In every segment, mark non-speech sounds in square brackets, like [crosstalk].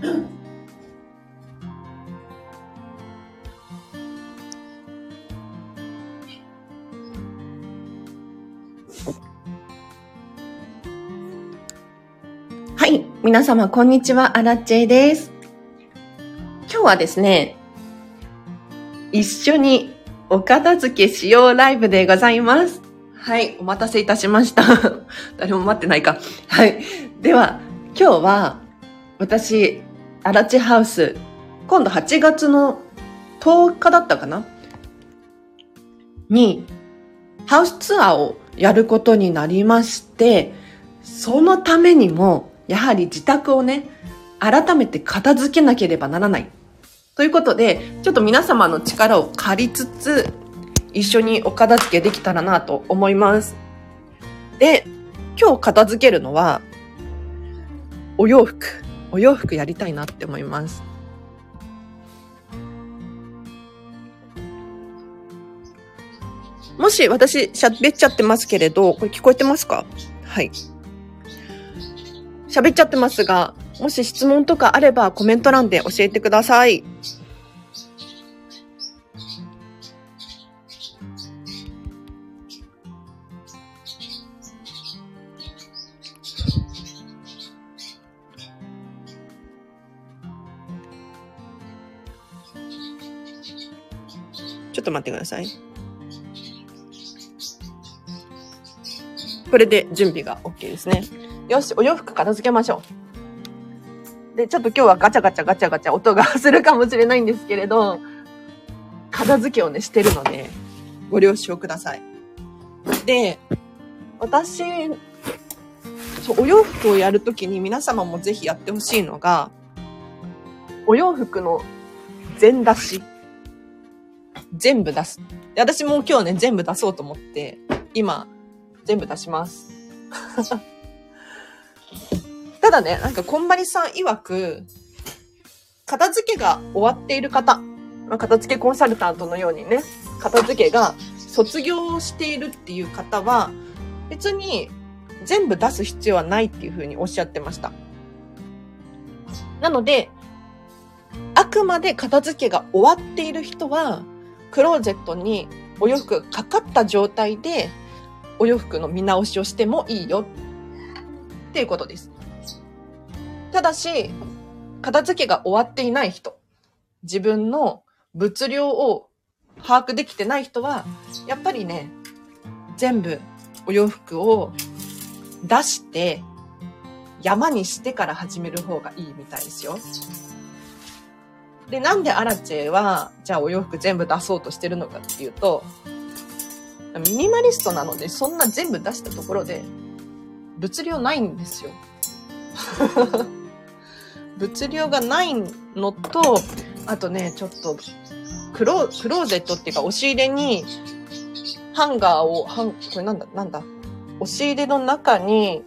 はい。皆様、こんにちは。アラチェです。今日はですね、一緒にお片付けしようライブでございます。はい。お待たせいたしました。[laughs] 誰も待ってないか。はい。では、今日は、私、アラチハウス、今度8月の10日だったかな？に、ハウスツアーをやることになりまして、そのためにも、やはり自宅をね、改めて片付けなければならない。ということで、ちょっと皆様の力を借りつつ、一緒にお片付けできたらなと思います。で、今日片付けるのは、お洋服。お洋服やりたいなって思います。もし私喋っちゃってますけれど、これ聞こえてますか？はい。喋っちゃってますが、もし質問とかあればコメント欄で教えてください。と待ってください。これで準備が OK ですね。よし、お洋服片付けましょう。で、ちょっと今日はガチャガチャガチャガチャ音がするかもしれないんですけれど、片付けをね、してるので、ご了承ください。で、私、そう、お洋服をやるときに皆様もぜひやってほしいのが、お洋服の全出し。全部出す。で私も今日ね、全部出そうと思って、今、全部出します。[laughs] ただね、なんかこんまりさん曰く、片付けが終わっている方、まあ、片付けコンサルタントのようにね、片付けが卒業しているっていう方は、別に全部出す必要はないっていうふうにおっしゃってました。なので、あくまで片付けが終わっている人は、クローゼットにお洋服かかった状態で、お洋服の見直しをしてもいいよっていうことです。ただし、片付けが終わっていない人、自分の物量を把握できてない人は、やっぱりね、全部お洋服を出して、山にしてから始める方がいいみたいですよ。で、なんでアラチェは、じゃあお洋服全部出そうとしてるのかっていうと、ミニマリストなので、そんな全部出したところで、物量ないんですよ。[laughs] 物量がないのと、あとね、ちょっと、クロクローゼットっていうか、押し入れに、ハンガーを、ハン、これなんだ、なんだ、押し入れの中に、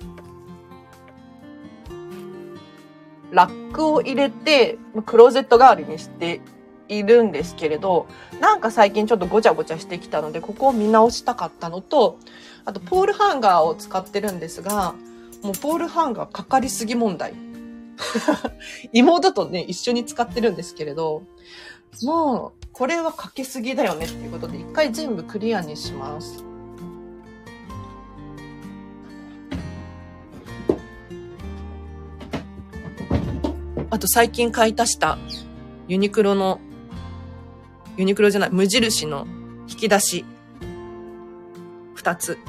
ラックを入れて、クローゼット代わりにしているんですけれど、なんか最近ちょっとごちゃごちゃしてきたので、ここを見直したかったのと、あとポールハンガーを使ってるんですが、もうポールハンガーかかりすぎ問題。[laughs] 妹とね、一緒に使ってるんですけれど、もう、これはかけすぎだよねっていうことで、一回全部クリアにします。あと最近買い足したユニクロの、ユニクロじゃない、無印の引き出し。二つ。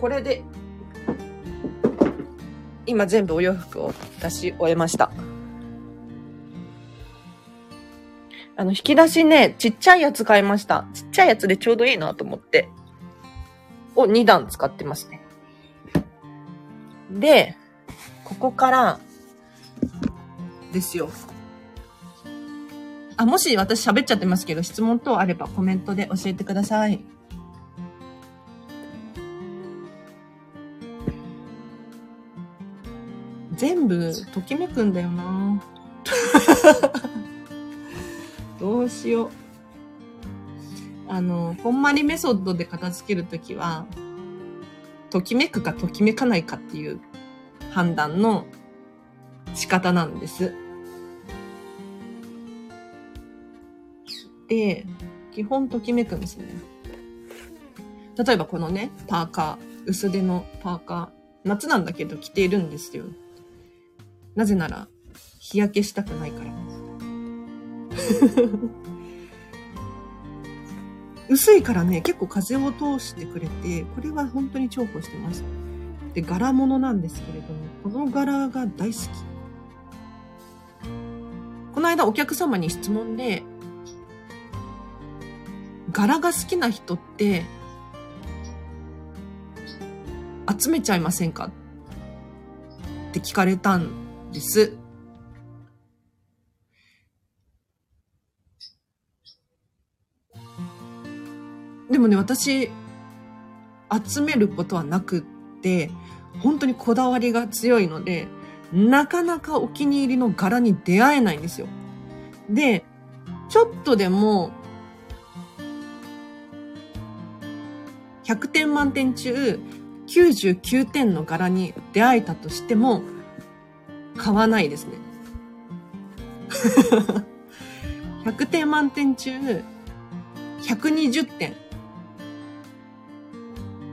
これで今全部お洋服を出し終えました。あの、引き出しね、ちっちゃいやつ買いました。ちっちゃいやつでちょうどいいなと思って。を2段使ってますね。で、ここから、ですよ。あ、もし私喋っちゃってますけど、質問等あればコメントで教えてください。全部ときめくんだよな [laughs] どうしよう。あの、ほんまにメソッドで片付けるときは、ときめくかときめかないかっていう判断の仕方なんです。で、基本ときめくんですね。例えばこのね、パーカー、薄手のパーカー、夏なんだけど着ているんですよ。なぜなら、日焼けしたくないから。薄いからね、結構風を通してくれて、これは本当に重宝してます。で、柄物なんですけれども、この柄が大好き。この間お客様に質問で、柄が好きな人って集めちゃいませんか？って聞かれたんです。でもね、私、集めることはなくって、本当にこだわりが強いので、なかなかお気に入りの柄に出会えないんですよ。で、ちょっとでも、100点満点中、99点の柄に出会えたとしても、買わないですね。[laughs] 100点満点中、120点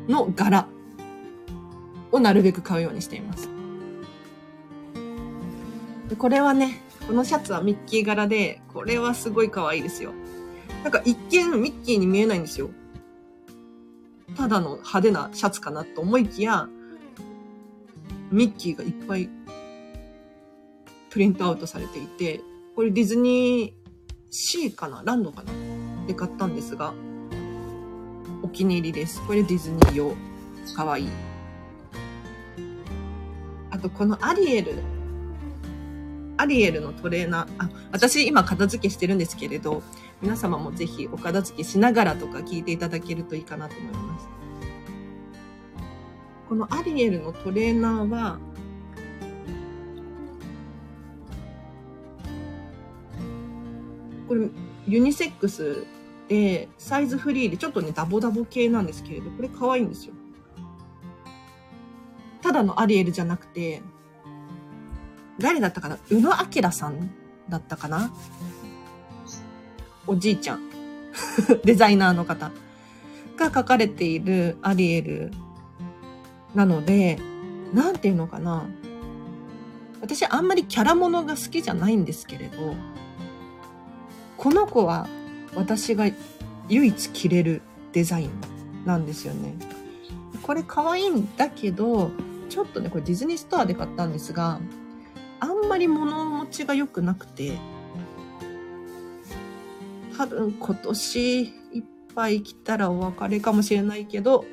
の柄をなるべく買うようにしています。でこれはね、このシャツはミッキー柄で、これはすごい可愛いですよ。なんか一見ミッキーに見えないんですよ。ただの派手なシャツかなと思いきや、ミッキーがいっぱいプリントアウトされていて、これディズニーシーかな？ランドかな？で買ったんですが、気に入りです。これディズニー用。かわいい。あと、このアリエル。アリエルのトレーナー。あ、私今片付けしてるんですけれど、皆様もぜひお片付けしながらとか聞いていただけるといいかなと思います。このアリエルのトレーナーは、これユニセックスで、サイズフリーでちょっとね、ダボダボ系なんですけれど、これ可愛いんですよ。ただのアリエルじゃなくて、誰だったかな？宇野明さんだったかな？おじいちゃん。[laughs] デザイナーの方が書かれているアリエルなので、なんていうのかな？私あんまりキャラものが好きじゃないんですけれど、この子は私が唯一着れるデザインなんですよね。これ可愛いんだけど、ちょっとね、これディズニーストアで買ったんですが、あんまり物持ちが良くなくて、多分今年いっぱい着たらお別れかもしれないけど、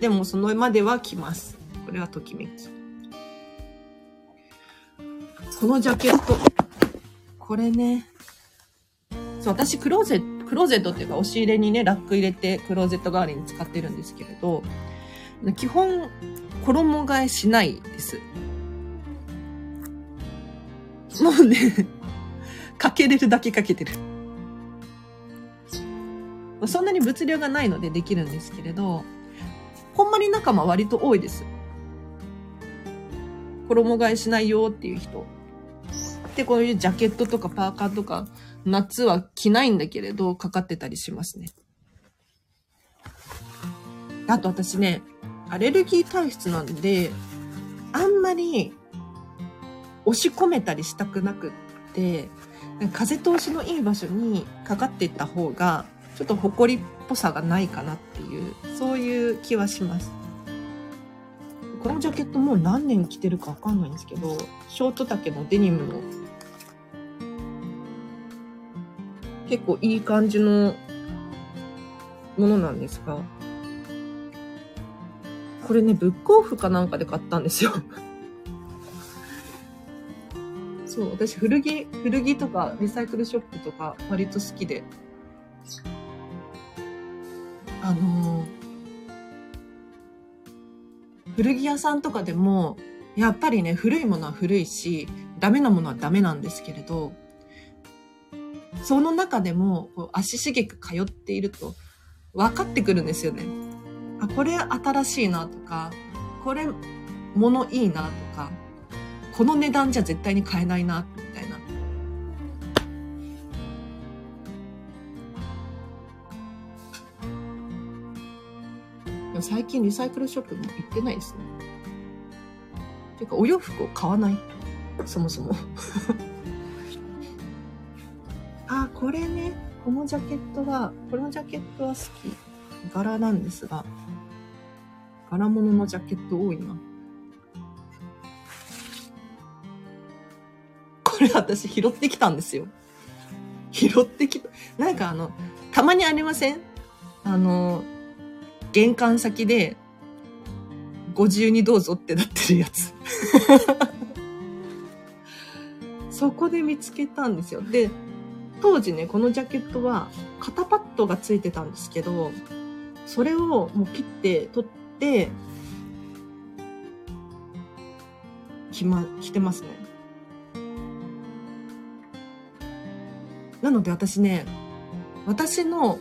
でもそのまでは着ます。これはときめき。このジャケット。これね。そう、私クローゼッ、クローゼットっていうか押し入れにね、ラック入れてクローゼット代わりに使ってるんですけれど、基本、衣替えしないです。もうね、[laughs] かけれるだけかけてる。そんなに物量がないのでできるんですけれど、ほんまに仲間割と多いです。衣替えしないよっていう人。で、こういうジャケットとかパーカーとか夏は着ないんだけれど、かかってたりしますね。あと私ね、アレルギー体質なんで、あんまり押し込めたりしたくなくって、風通しのいい場所にかかっていった方が、ちょっと埃っぽさがないかなっていう、そういう気はします。このジャケットもう何年着てるかわかんないんですけど、ショート丈のデニムの結構いい感じのものなんですが、これね、ブックオフかなんかで買ったんですよ。[laughs] そう、私古着、古着とかリサイクルショップとか割と好きで。あのー、古着屋さんとかでも、やっぱりね、古いものは古いし、ダメなものはダメなんですけれど、その中でもこう足しげく通っていると分かってくるんですよね。あ、これ新しいなとか、これ物いいなとか、この値段じゃ絶対に買えないな、みたいな。最近リサイクルショップも行ってないですね。ていうか、お洋服を買わない。そもそも。あ、これね。このジャケットは、このジャケットは好き。柄なんですが、柄物のジャケット多いな。これ私拾ってきたんですよ。拾ってきた。なんかあの、たまにありません？あの、玄関先で、ご自由にどうぞってなってるやつ。[laughs] そこで見つけたんですよ。で、当時ね、このジャケットは肩パッドがついてたんですけど、それをもう切って取って、着ま、着てますね。なので私ね、私の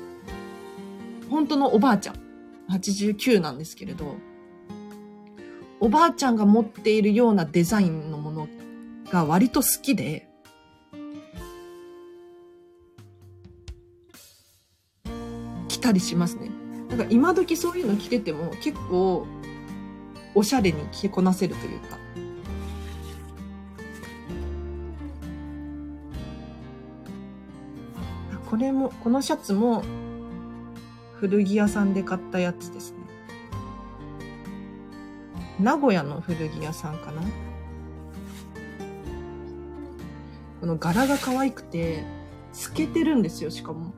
本当のおばあちゃん、89なんですけれど、おばあちゃんが持っているようなデザインのものが割と好きで、たりしますね。だか今時そういうの着てても結構おしゃれに着こなせるというか。これも、このシャツも古着屋さんで買ったやつですね。名古屋の古着屋さんかな？この柄が可愛くて、透けてるんですよ、しかも。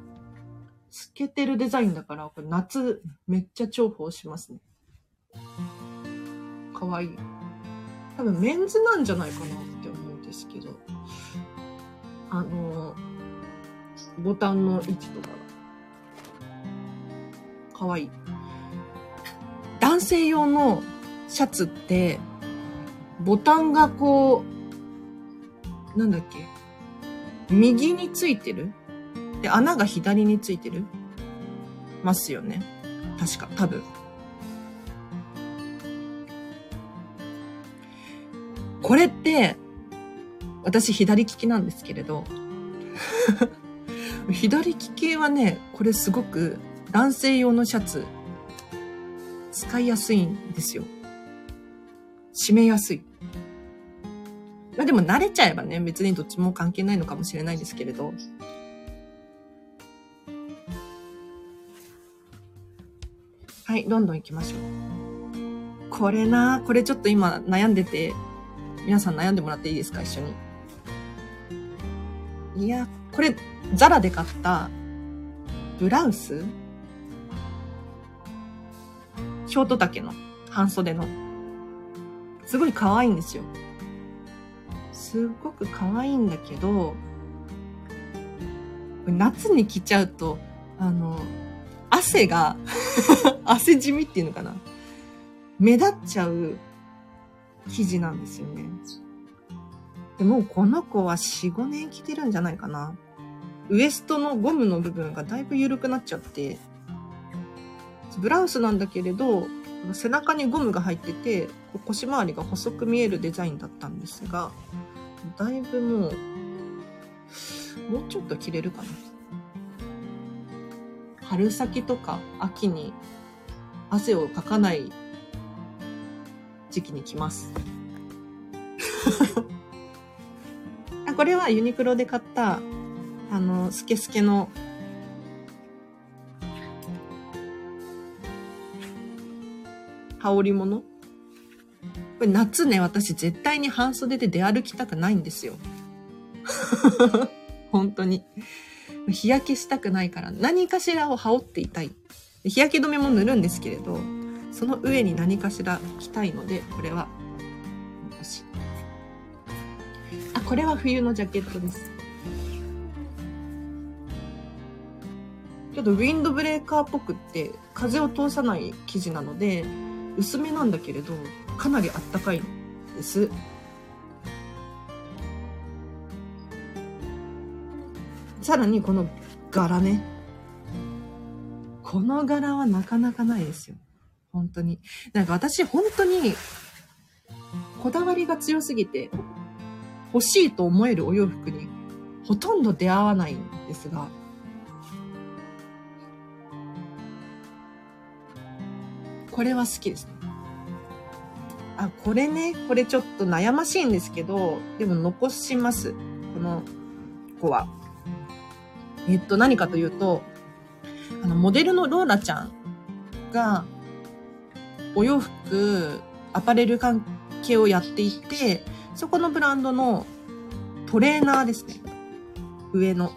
透けてるデザインだから、これ夏めっちゃ重宝しますね。可愛い。多分メンズなんじゃないかなって思うんですけど。あの、ボタンの位置とかが。可愛い。男性用のシャツって、ボタンがこう、なんだっけ、右についてる？で、穴が左についてる？ますよね。確か、多分。これって、私左利きなんですけれど、[laughs] 左利きはね、これすごく男性用のシャツ、使いやすいんですよ。締めやすい。まあでも慣れちゃえばね、別にどっちも関係ないのかもしれないですけれど。はい、どんどん行きましょう。これな、これちょっと今悩んでて、皆さん悩んでもらっていいですか？一緒に。いや、これ、ザラで買ったブラウス？ショート丈の半袖のすごい可愛いんですよ。すごく可愛いんだけど、夏に着ちゃうと、あの、汗が [laughs] 汗じみっていうのかな目立っちゃう生地なんですよね。でもこの子は4、5年着てるんじゃないかな。ウエストのゴムの部分がだいぶ緩くなっちゃって、ブラウスなんだけれど、背中にゴムが入ってて、腰回りが細く見えるデザインだったんですが、だいぶもう、もうちょっと着れるかな。春先とか秋に汗をかかない時期に着ます。[laughs] これはユニクロで買った、あの、スケスケの羽織物これ夏ね、私絶対に半袖で出歩きたくないんですよ。[laughs] 本当に。日焼けしたくないから何かしらを羽織っていたい。日焼け止めも塗るんですけれど、その上に何かしら着たいので、これはし。あ、これは冬のジャケットです。ちょっとウィンドブレーカーっぽくって風を通さない生地なので、薄めなんだけれど、かなりあったかいです。さらにこの柄ね。この柄はなかなかないですよ。本当に。なんか私本当に、こだわりが強すぎて、欲しいと思えるお洋服にほとんど出会わないんですが、これは好きですね。あ、これね、これちょっと悩ましいんですけど、でも残します。この子は。えっと、何かというと、あの、モデルのローラちゃんが、お洋服、アパレル関係をやっていて、そこのブランドのトレーナーですね。上の。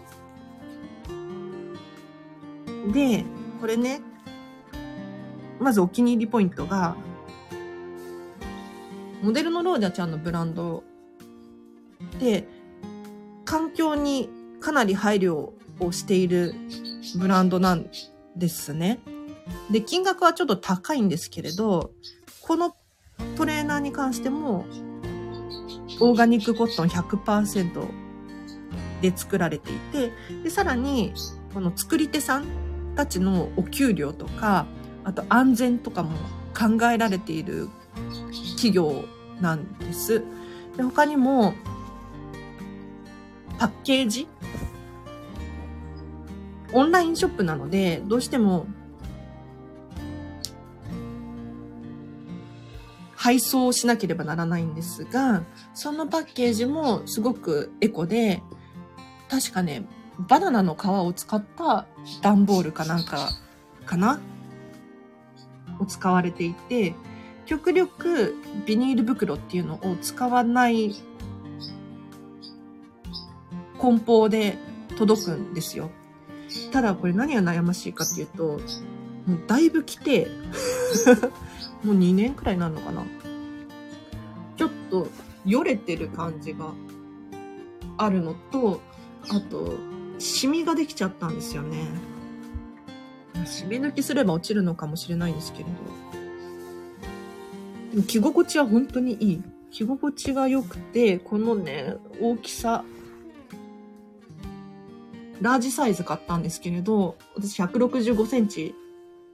で、これね、まずお気に入りポイントが、モデルのロージャちゃんのブランドで、環境にかなり配慮ををしているブランドなんですね。で、金額はちょっと高いんですけれど、このトレーナーに関しても、オーガニックコットン100%で作られていて、で、さらに、この作り手さんたちのお給料とか、あと安全とかも考えられている企業なんです。で他にも、パッケージオンラインショップなので、どうしても配送しなければならないんですが、そのパッケージもすごくエコで、確かね、バナナの皮を使った段ボールかなんかかな？を使われていて、極力ビニール袋っていうのを使わない梱包で届くんですよ。ただこれ何が悩ましいかっていうと、もうだいぶ来て [laughs] もう2年くらいになるのかな。ちょっと、よれてる感じがあるのと、あと、シミができちゃったんですよね。シミ抜きすれば落ちるのかもしれないんですけれど。でも着心地は本当にいい。着心地が良くて、このね、大きさ。ラージサイズ買ったんですけれど、私165センチ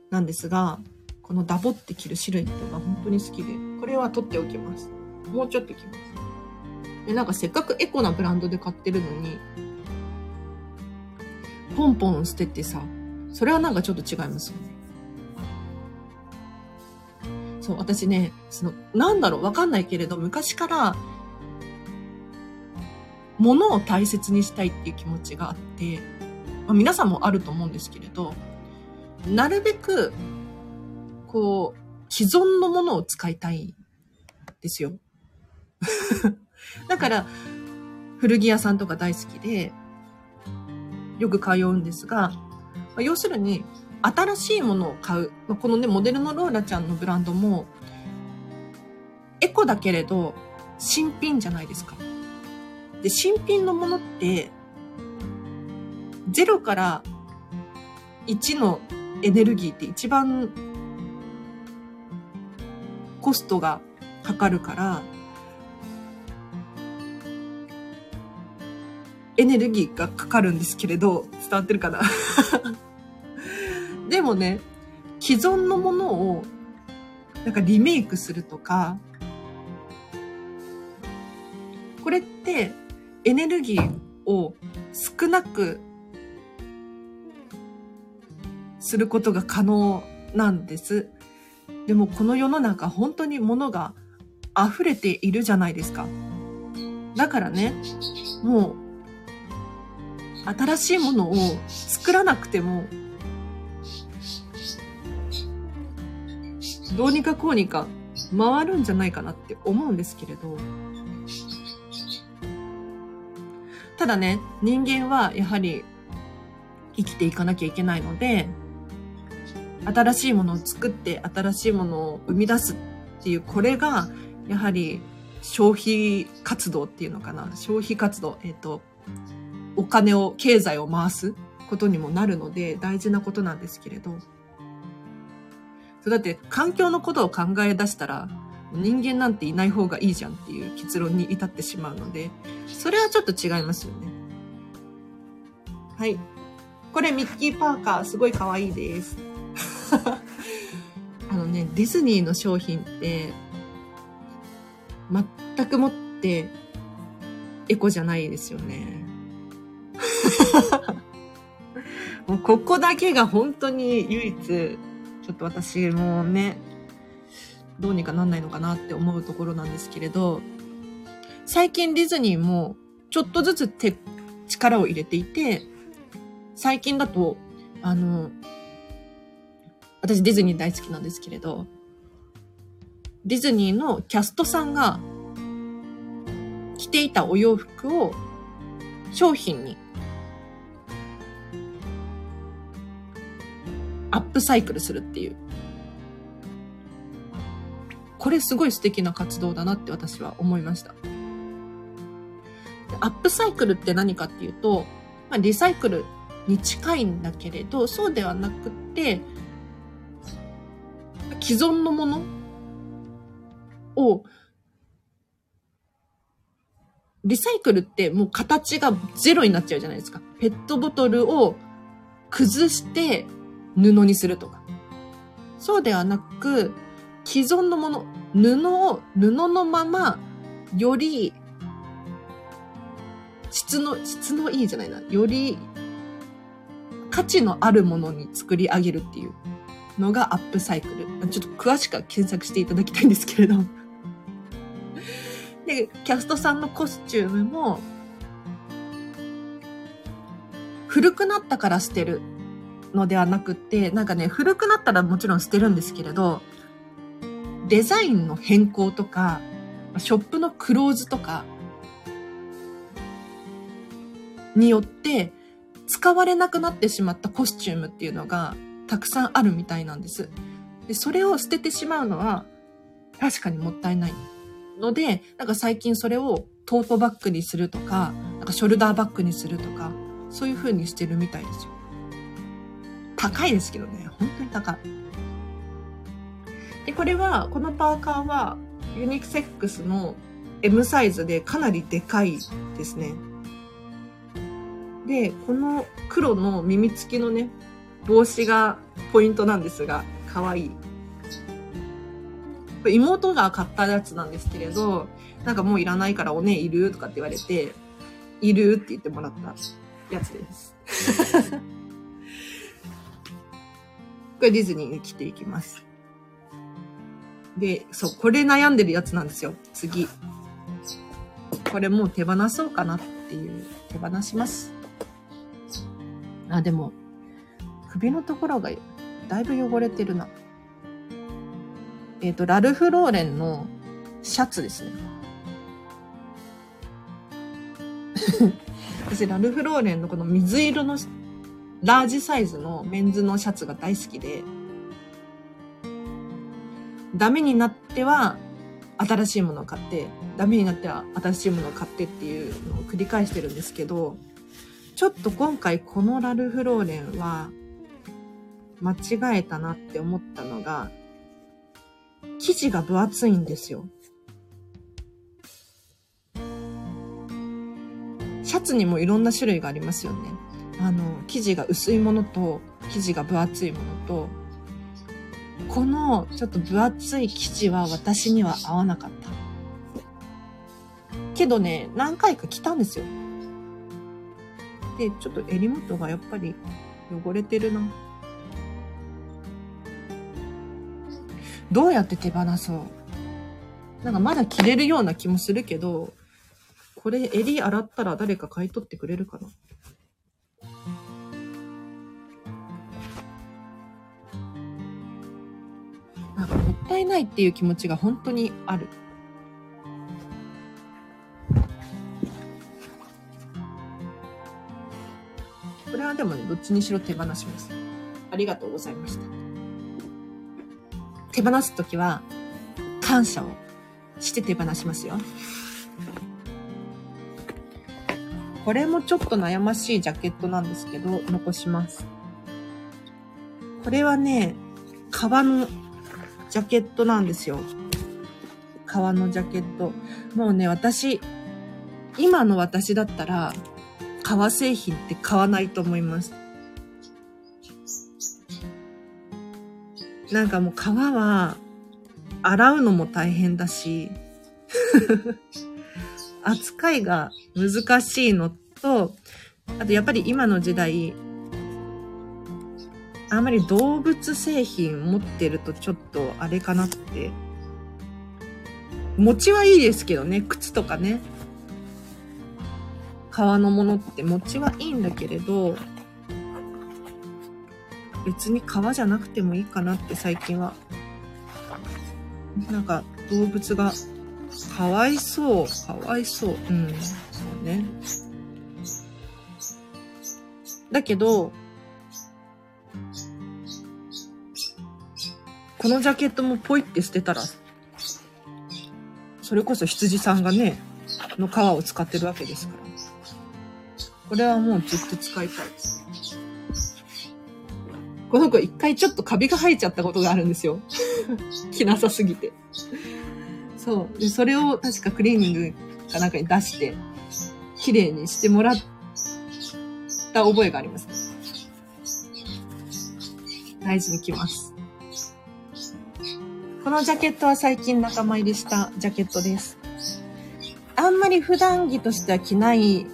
なんですが、このダボって着るシルエットが本当に好きで、これは取っておきます。もうちょっと着ます。で、なんかせっかくエコなブランドで買ってるのに、ポンポン捨ててさ、それはなんかちょっと違いますよね。そう、私ね、その、なんだろう、わかんないけれど、昔から、物を大切にしたいっていう気持ちがあって、まあ、皆さんもあると思うんですけれど、なるべくこう、既存のものを使いたいんですよ。[laughs] だから、古着屋さんとか大好きで、よく通うんですが、ま要するに、新しいものを買う。まあこのね、モデルのローラちゃんのブランドも、エコだけれど、新品じゃないですか。で、新品のものって、0から1のエネルギーって一番コストがかかるから、エネルギーがかかるんですけれど、伝わってるかな？[laughs] でもね、既存のものを、なんかリメイクするとか、これってエネルギーを少なくすることが可能なんです。でもこの世の中本当に物が溢れているじゃないですか。だからね、もう、新しいものを作らなくても、どうにかこうにか回るんじゃないかなって思うんですけれど、ただね、人間はやはり生きていかなきゃいけないので、新しいものを作って新しいものを生み出すっていう、これが、やはり消費活動っていうのかな。消費活動、えっ、ー、と、お金を、経済を回すことにもなるので大事なことなんですけれど。だって環境のことを考え出したら人間なんていない方がいいじゃんっていう結論に至ってしまうので、それはちょっと違いますよね。はい。これミッキーパーカーすごい可愛いです。[laughs] あのね、ディズニーの商品って、全くもってエコじゃないですよね。[laughs] もうここだけが本当に唯一、ちょっと私もね、どうにかなんないのかなって思うところなんですけれど、最近ディズニーもちょっとずつ手、力を入れていて、最近だと、あの、私ディズニー大好きなんですけれど、ディズニーのキャストさんが着ていたお洋服を商品にアップサイクルするっていう。これすごい素敵な活動だなって私は思いました。アップサイクルって何かっていうと、まあ、リサイクルに近いんだけれど、そうではなくて、既存のものを、リサイクルってもう形がゼロになっちゃうじゃないですか。ペットボトルを崩して布にするとか。そうではなく、既存のもの、布を布のまま、より、質の、質のいいじゃないな。より、価値のあるものに作り上げるっていうのがアップサイクル。ちょっと詳しくは検索していただきたいんですけれど。[laughs] で、キャストさんのコスチュームも、古くなったから捨てるのではなくて、なんかね、古くなったらもちろん捨てるんですけれど、デザインの変更とか、ショップのクローズとか、によって、使われなくなってしまったコスチュームっていうのがたくさんあるみたいなんです。で、それを捨ててしまうのは確かにもったいないので、なんか最近それをトートバッグにするとか、なんかショルダーバッグにするとか、そういう風にしてるみたいですよ。高いですけどね、本当に高い。で、これは、このパーカーはユニクセックスの M サイズでかなりでかいですね。で、この黒の耳付きのね、帽子がポイントなんですが、かわいい。妹が買ったやつなんですけれど、なんかもういらないからおねいるとかって言われて、いるって言ってもらったやつです。[laughs] これディズニーに着ていきます。で、そう、これ悩んでるやつなんですよ。次。これもう手放そうかなっていう、手放します。あ、でも、首のところがだいぶ汚れてるな。えっ、ー、と、ラルフローレンのシャツですね。[laughs] 私、ラルフローレンのこの水色のラージサイズのメンズのシャツが大好きで、ダメになっては新しいものを買って、ダメになっては新しいものを買ってっていうのを繰り返してるんですけど、ちょっと今回このラルフローレンは間違えたなって思ったのが、生地が分厚いんですよ。シャツにもいろんな種類がありますよね。あの、生地が薄いものと、生地が分厚いものと、このちょっと分厚い生地は私には合わなかった。けどね、何回か着たんですよ。で、ちょっと襟元がやっぱり汚れてるな。どうやって手放そうなんかまだ着れるような気もするけど、これ襟洗ったら誰か買い取ってくれるかななんかもったいないっていう気持ちが本当にある。これはでもね、どっちにしろ手放します。ありがとうございました。手放すときは、感謝をして手放しますよ。これもちょっと悩ましいジャケットなんですけど、残します。これはね、革のジャケットなんですよ。革のジャケット。もうね、私、今の私だったら、革製品って買わないと思います。なんかもう革は洗うのも大変だし [laughs] 扱いが難しいのと、あとやっぱり今の時代、あんまり動物製品持ってるとちょっとあれかなって。餅はいいですけどね、靴とかね。革のものって餅はいいんだけれど、別に革じゃなくてもいいかなって最近は。なんか動物がかわいそう、かわいそう。うん、そうね。だけど、このジャケットもポイって捨てたら、それこそ羊さんがね、の皮を使ってるわけですから。これはもうずっと使いたいです。この子一回ちょっとカビが生えちゃったことがあるんですよ。[laughs] 着なさすぎて。そう。で、それを確かクリーニングかなんかに出して、綺麗にしてもらった覚えがあります、大事に着ます。このジャケットは最近仲間入りしたジャケットです。あんまり普段着としては着ないん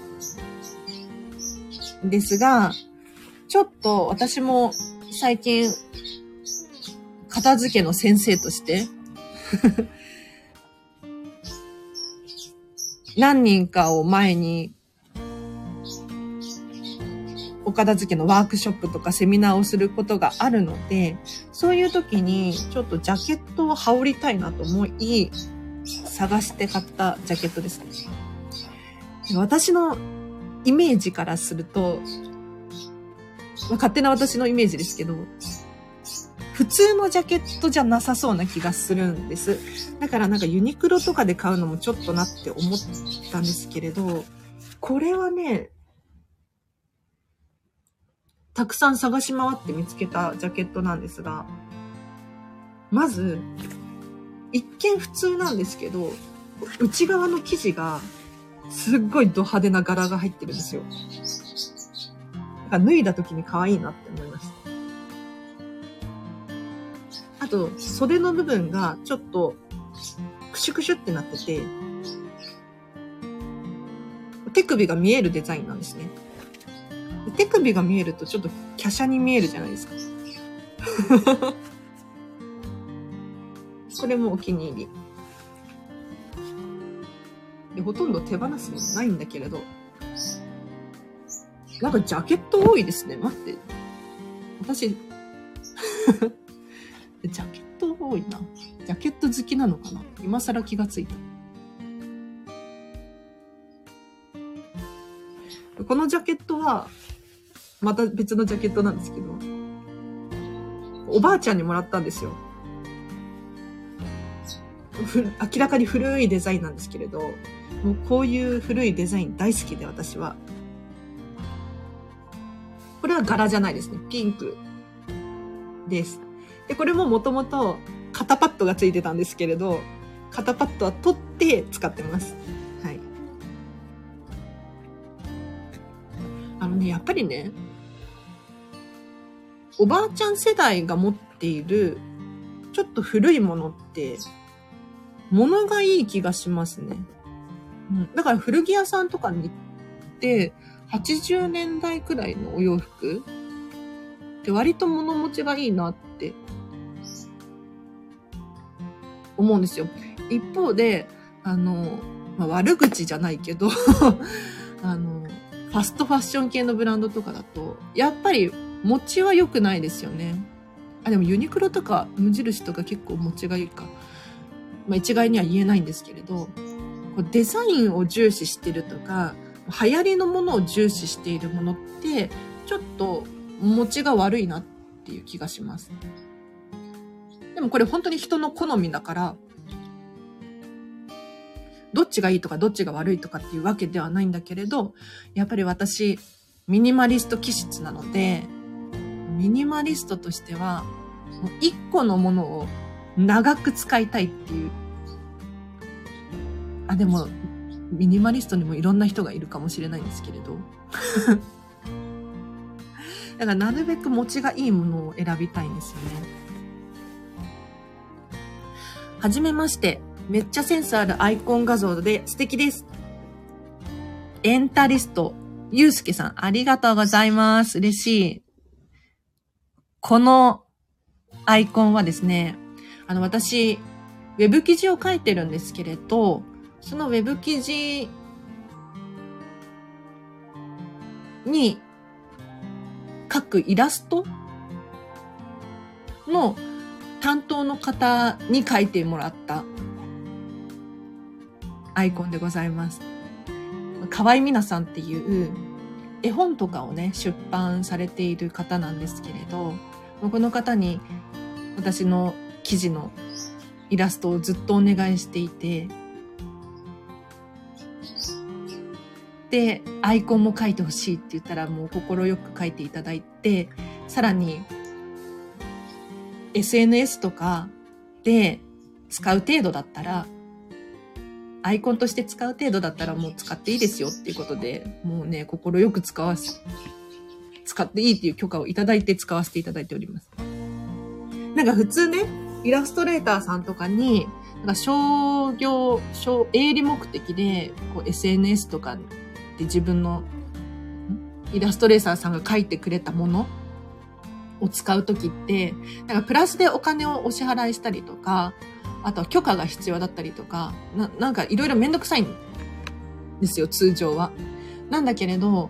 ですが、ちょっと私も最近、片付けの先生として [laughs] 何人かを前に、お片付けのワークショップとかセミナーをすることがあるので、そういう時にちょっとジャケットを羽織りたいなと思い、探して買ったジャケットですね。私のイメージからすると、まあ、勝手な私のイメージですけど、普通のジャケットじゃなさそうな気がするんです。だからなんかユニクロとかで買うのもちょっとなって思ったんですけれど、これはね、たくさん探し回って見つけたジャケットなんですが、まず、一見普通なんですけど、内側の生地がすっごいド派手な柄が入ってるんですよ。か脱いだ時に可愛いなって思いました。あと、袖の部分がちょっと、クシュクシュってなってて、手首が見えるデザインなんですね。手首が見えるとちょっと華奢に見えるじゃないですか。これもお気に入り。でほとんど手放すのないんだけれど、なんかジャケット多いですね。待って。私、[laughs] ジャケット多いな。ジャケット好きなのかな今更気がついた。このジャケットは、また別のジャケットなんですけど、おばあちゃんにもらったんですよ。明らかに古いデザインなんですけれど、もうこういう古いデザイン大好きで私は。これは柄じゃないですね。ピンクです。で、これももともと肩パッドがついてたんですけれど、肩パッドは取って使ってます。ね、やっぱりね、おばあちゃん世代が持っている、ちょっと古いものって、物がいい気がしますね。うん、だから古着屋さんとかに行って、80年代くらいのお洋服って割と物持ちがいいなって思うんですよ。一方で、あの、まあ、悪口じゃないけど [laughs] あの、ファストファッション系のブランドとかだと、やっぱり持ちは良くないですよね。あ、でもユニクロとか無印とか結構持ちがいいか。まあ一概には言えないんですけれど、こデザインを重視してるとか、流行りのものを重視しているものって、ちょっと持ちが悪いなっていう気がします。でもこれ本当に人の好みだから、どっちがいいとかどっちが悪いとかっていうわけではないんだけれど、やっぱり私、ミニマリスト気質なので、ミニマリストとしては、もう一個のものを長く使いたいっていう。あ、でも、ミニマリストにもいろんな人がいるかもしれないんですけれど。[laughs] だからなるべく持ちがいいものを選びたいんですよね。はじめまして。めっちゃセンスあるアイコン画像で素敵です。エンタリスト、ゆうすけさん、ありがとうございます。嬉しい。このアイコンはですね、あの、私、ウェブ記事を書いてるんですけれど、そのウェブ記事に書くイラストの担当の方に書いてもらったアイコンでございます。河合美奈さんっていう絵本とかをね、出版されている方なんですけれど、この方に私の記事のイラストをずっとお願いしていて、で、アイコンも書いてほしいって言ったらもう心よく書いていただいて、さらに SNS とかで使う程度だったら、アイコンとして使う程度だったらもう使っていいですよっていうことで、もうね、心よく使わす、使っていいっていう許可をいただいて使わせていただいております。なんか普通ね、イラストレーターさんとかに、なんか商業、商、営利目的で、こう SNS とかで自分のイラストレーターさんが書いてくれたものを使うときって、なんかプラスでお金をお支払いしたりとか、あとは許可が必要だったりとか、ななんかいろいろめんどくさいんですよ、通常は。なんだけれど、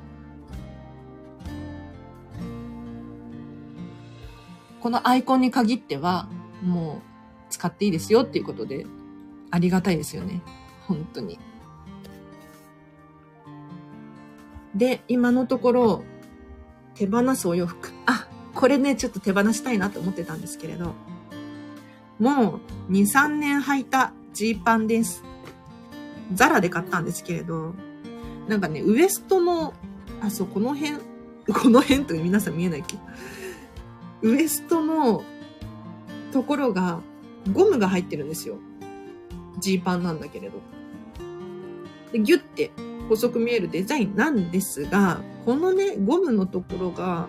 このアイコンに限っては、もう使っていいですよっていうことで、ありがたいですよね。本当に。で、今のところ、手放すお洋服。あ、これね、ちょっと手放したいなと思ってたんですけれど、もう2、3年履いたジーパンです。ザラで買ったんですけれど、なんかね、ウエストの、あ、そう、この辺、この辺と皆さん見えないっけ、ウエストのところがゴムが入ってるんですよ。ジーパンなんだけれど。で、ギュって細く見えるデザインなんですが、このね、ゴムのところが、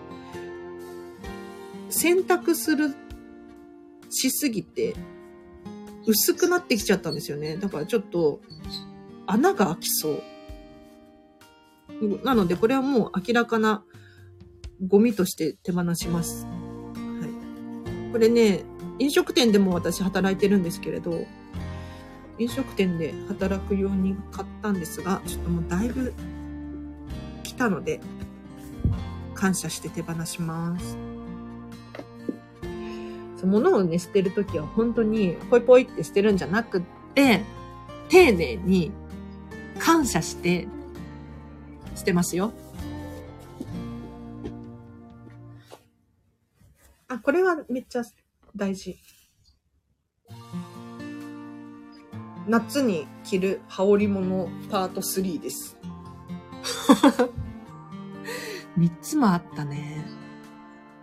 洗濯するしすぎて、薄くなってきちゃったんですよね。だからちょっと、穴が開きそう。なので、これはもう明らかなゴミとして手放します。はい。これね、飲食店でも私働いてるんですけれど、飲食店で働くように買ったんですが、ちょっともうだいぶ来たので、感謝して手放します。物をね、捨てるときは本当にポイポイって捨てるんじゃなくって、丁寧に感謝して捨てますよ。あ、これはめっちゃ大事。夏に着る羽織物パート3です。[laughs] 3つもあったね。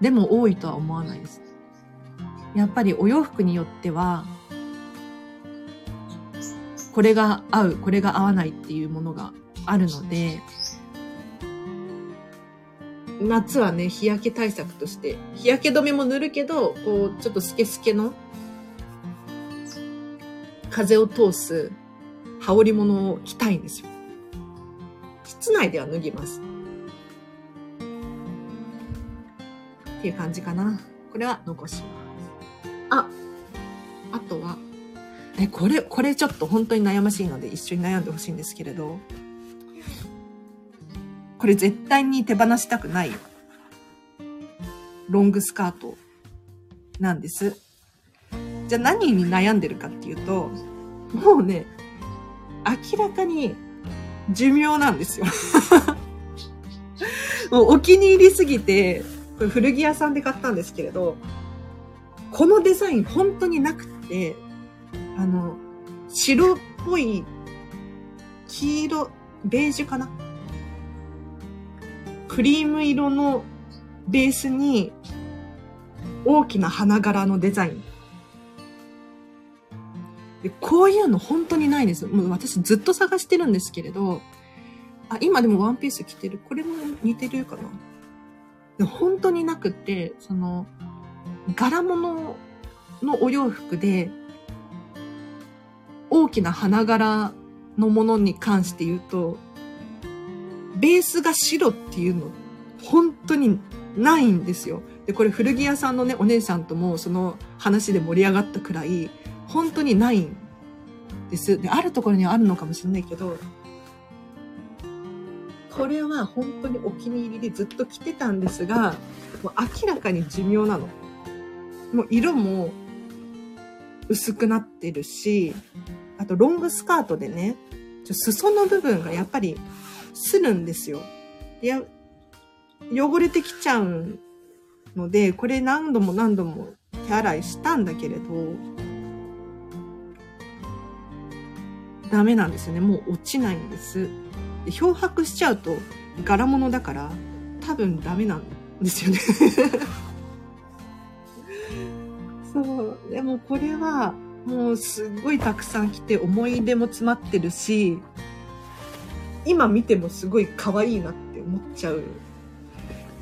でも多いとは思わないです。やっぱりお洋服によっては、これが合う、これが合わないっていうものがあるので、夏はね、日焼け対策として、日焼け止めも塗るけど、こう、ちょっとスケスケの、風を通す羽織物を着たいんですよ。室内では脱ぎます。っていう感じかな。これは残します。あ、あとは、え、これ、これちょっと本当に悩ましいので一緒に悩んでほしいんですけれど、これ絶対に手放したくないロングスカートなんです。じゃあ何に悩んでるかっていうと、もうね、明らかに寿命なんですよ。[laughs] もうお気に入りすぎて、これ古着屋さんで買ったんですけれど、このデザイン本当になくて、あの、白っぽい、黄色、ベージュかな？クリーム色のベースに大きな花柄のデザイン。でこういうの本当にないです。もう私ずっと探してるんですけれど、あ、今でもワンピース着てる。これも似てるかな？本当になくて、その、柄物のお洋服で、大きな花柄のものに関して言うと、ベースが白っていうの、本当にないんですよ。で、これ古着屋さんのね、お姉さんともその話で盛り上がったくらい、本当にないんです。で、あるところにはあるのかもしれないけど、これは本当にお気に入りでずっと着てたんですが、もう明らかに寿命なの。もう色も薄くなってるし、あとロングスカートでね、裾の部分がやっぱりするんですよ。や、汚れてきちゃうので、これ何度も何度も手洗いしたんだけれど、ダメなんですよね。もう落ちないんです。で漂白しちゃうと柄物だから多分ダメなんですよねそう。でもこれはもうすっごいたくさん来て思い出も詰まってるし、今見てもすごい可愛いなって思っちゃう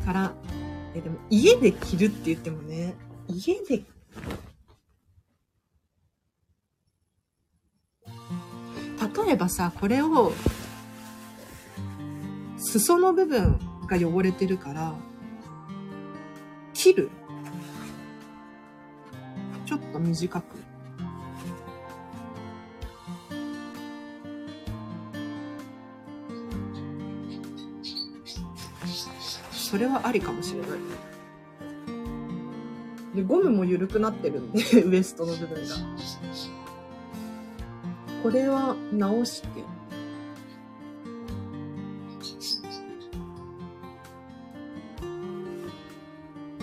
から、えでも家で着るって言ってもね、家で例えばさ、これを、裾の部分が汚れてるから、切ると短く。それはありかもしれない。で、ゴムも緩くなってるんで、[laughs] ウエストの部分が。これは直して。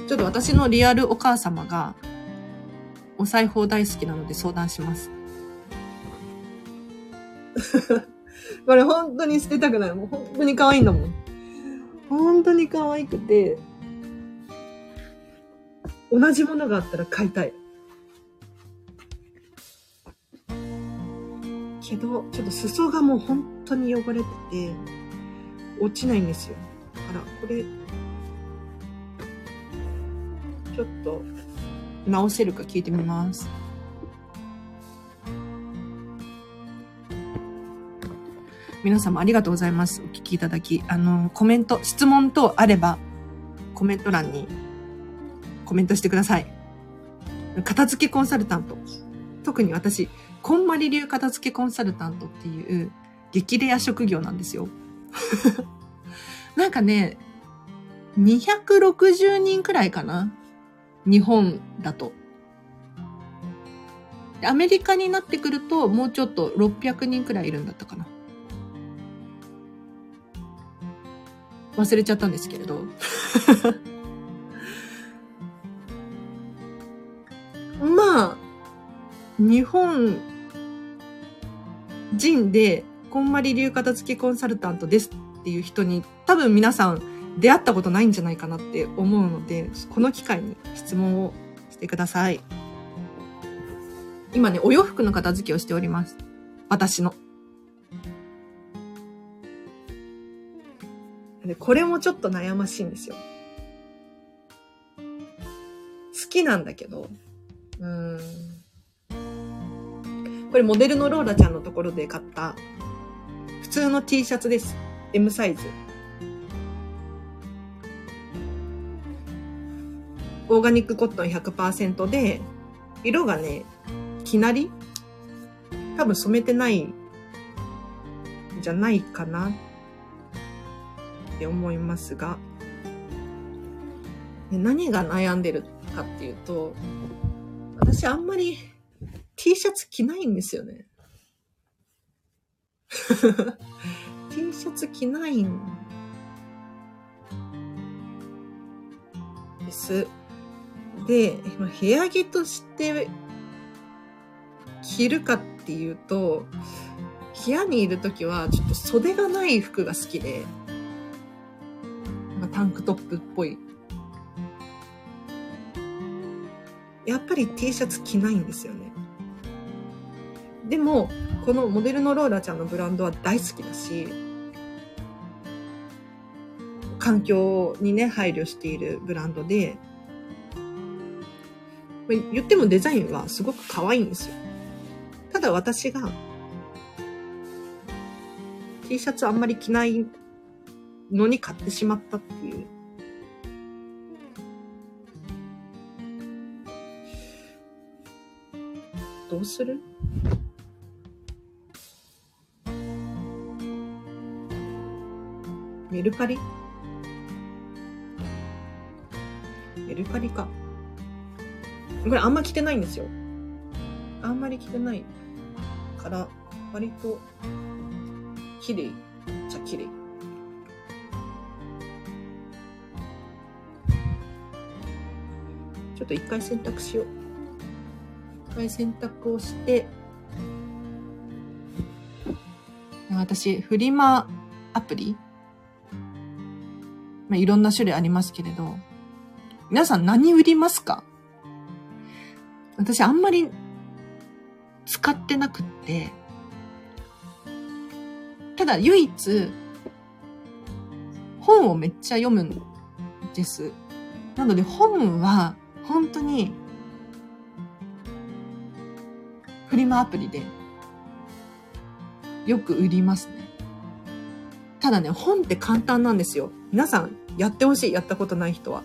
ちょっと私のリアルお母様が、お裁縫大好きなので相談します。[laughs] これ本当に捨てたくない。もう本当に可愛いんだもん。本当に可愛くて、同じものがあったら買いたい。けど、ちょっと裾がもう本当に汚れてて、落ちないんですよ。だから、これ、ちょっと、直せるか聞いてみます。皆様ありがとうございます。お聞きいただき。あの、コメント、質問等あれば、コメント欄にコメントしてください。片付けコンサルタント。特に私、こんまり流片付けコンサルタントっていう激レア職業なんですよ。[laughs] なんかね、260人くらいかな日本だと。アメリカになってくるともうちょっと600人くらいいるんだったかな。忘れちゃったんですけれど。[laughs] まあ、日本人で、こんまり流片付けコンサルタントですっていう人に多分皆さん出会ったことないんじゃないかなって思うので、この機会に質問をしてください。今ね、お洋服の片付けをしております。私の。で、これもちょっと悩ましいんですよ。好きなんだけど、うん。これモデルのローラちゃんのところで買った普通の T シャツです。M サイズ。オーガニックコットン100%で、色がね、きなり？多分染めてないんじゃないかなって思いますが、何が悩んでるかっていうと、私あんまり T シャツ着ないんですよね。[laughs] T シャツ着ないんです。で、まあ部屋着として着るかっていうと、部屋にいるときはちょっと袖がない服が好きで、まあタンクトップっぽい。やっぱり T シャツ着ないんですよね。でも、このモデルのローラちゃんのブランドは大好きだし、環境にね、配慮しているブランドで、言ってもデザインはすごく可愛いんですよ。ただ私が T シャツあんまり着ないのに買ってしまったっていう。どうする？メルカリ？メルカリか。これあんま着てないんですよ。あんまり着てないから、割と綺麗じゃ綺麗。ちょっと一回選択しよう。一回選択をして、私、フリマアプリ？まあ、いろんな種類ありますけれど、皆さん何売りますか？私あんまり使ってなくって、ただ唯一、本をめっちゃ読むんです。なので本は本当にフリマアプリでよく売りますね。ただね、本って簡単なんですよ。皆さんやってほしい。やったことない人は。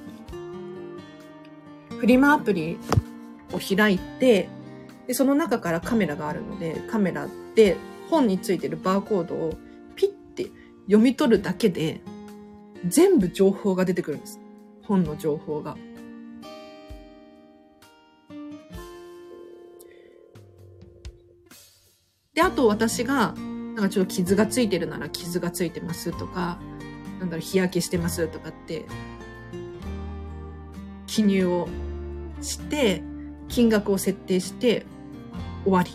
フリマアプリを開いて、で、その中からカメラがあるので、カメラで本についてるバーコードをピッて読み取るだけで、全部情報が出てくるんです。本の情報が。で、あと私が、なんかちょっと傷がついてるなら傷がついてますとか、なんだろう、日焼けしてますとかって、記入をして、金額を設定して終わり。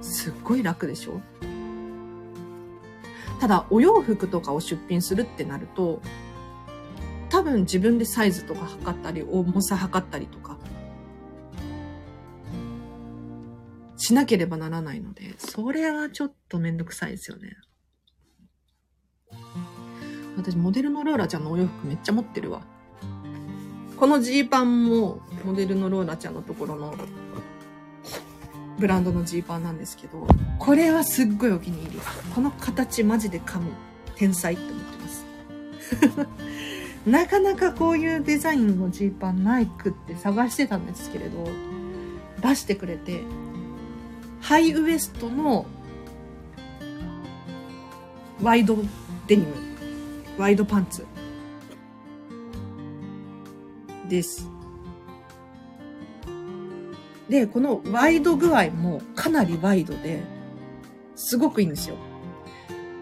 すっごい楽でしょ？ただ、お洋服とかを出品するってなると、多分自分でサイズとか測ったり、重さ測ったりとか、しなければならないので、それはちょっとめんどくさいですよね。私、モデルのローラちゃんのお洋服めっちゃ持ってるわ。このジーパンも、モデルのローラちゃんのところのブランドのジーパンなんですけど、これはすっごいお気に入り。この形マジで噛む。天才って思ってます。[laughs] なかなかこういうデザインのジーパンないくって探してたんですけれど、出してくれて、ハイウエストのワイドデニム、ワイドパンツです。で、このワイド具合もかなりワイドで、すごくいいんですよ。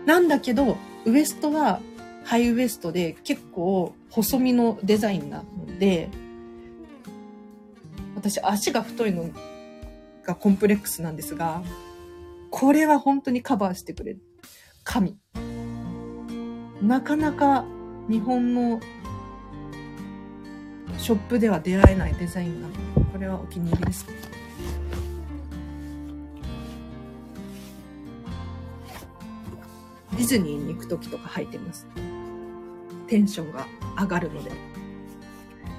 なんだけど、ウエストはハイウエストで結構細身のデザインなので、私足が太いのがコンプレックスなんですが、これは本当にカバーしてくれる。神。なかなか日本のショップでは出会えないデザインなので、れはお気に入りですね。ディズニーに行く時とか履いてます。テンションが上がるので。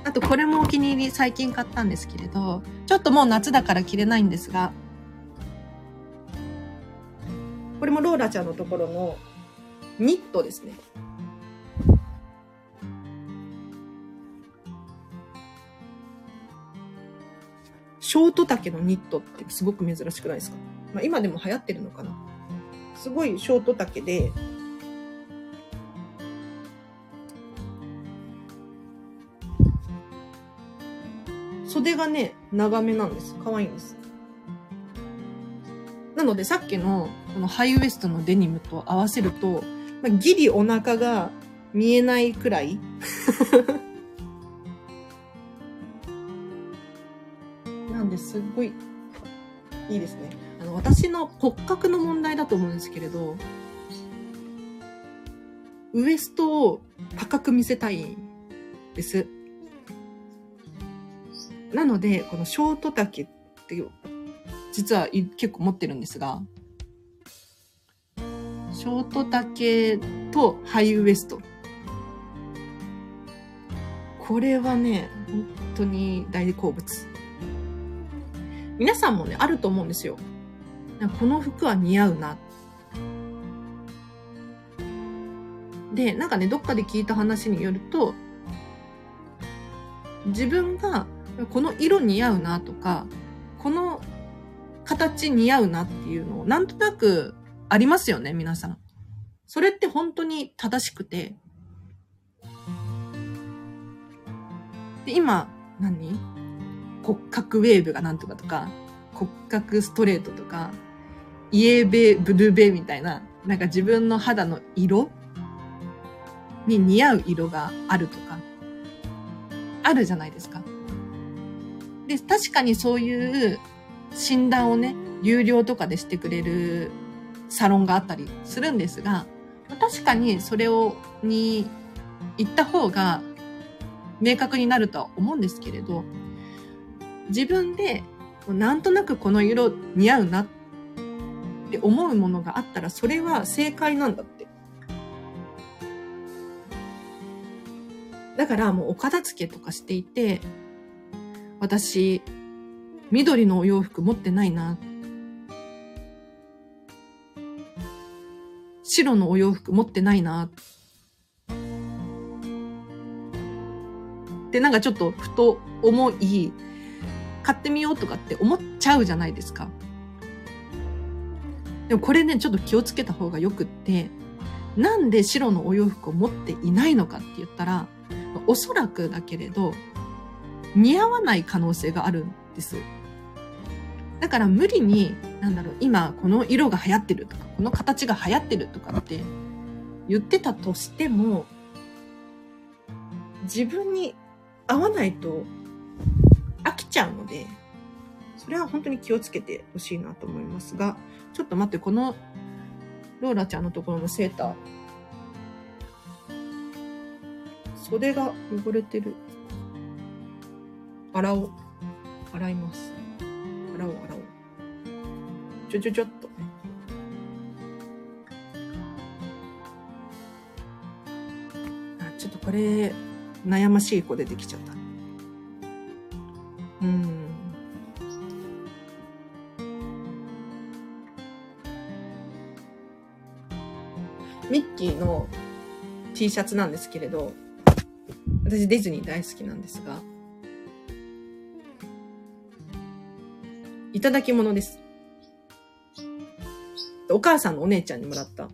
あとこれもお気に入り最近買ったんですけれど、ちょっともう夏だから着れないんですが、これもローラちゃんのところのニットですね。ショート丈のニットってすごく珍しくないですか、まあ、今でも流行ってるのかな？すごいショート丈で、袖がね、長めなんです。可愛いんです。なのでさっきのこのハイウエストのデニムと合わせると、まあ、ギリお腹が見えないくらい [laughs] すっごいいいですね。あの、私の骨格の問題だと思うんですけれど、ウエストを高く見せたいです。なので、このショート丈っていう、実は結構持ってるんですが、ショート丈とハイウエスト。これはね、本当に大好物。皆さんもね、あると思うんですよ。この服は似合うな。で、なんかね、どっかで聞いた話によると、自分がこの色似合うなとか、この形似合うなっていうのをなんとなくありますよね、皆さん。それって本当に正しくて。で、今、何？骨格ウェーブがなんとかとか、骨格ストレートとか、イエーベ、ブルーベみたいな、なんか自分の肌の色に似合う色があるとか、あるじゃないですか。で、確かにそういう診断をね、有料とかでしてくれるサロンがあったりするんですが、確かにそれを、に行った方が明確になるとは思うんですけれど、自分でなんとなくこの色似合うなって思うものがあったらそれは正解なんだって。だからもうお片付けとかしていて、私、緑のお洋服持ってないな。白のお洋服持ってないな。ってなんかちょっとふと思い、買ってみようとかって思っちゃうじゃないですか。でもこれね、ちょっと気をつけた方がよくって、なんで白のお洋服を持っていないのかって言ったら、おそらくだけれど、似合わない可能性があるんです。だから無理に、なんだろう、今この色が流行ってるとか、この形が流行ってるとかって言ってたとしても、自分に合わないとちゃうので、それは本当に気をつけてほしいなと思いますが、ちょっと待って、このローラちゃんのところのセーター、袖が汚れてる。洗おう。洗います。洗おう、洗おう。ちょちょちょっと。あ、ちょっとこれ、悩ましい子出てきちゃった。うん。ミッキーの T シャツなんですけれど、私ディズニー大好きなんですが、いただき物です。お母さんのお姉ちゃんにもらった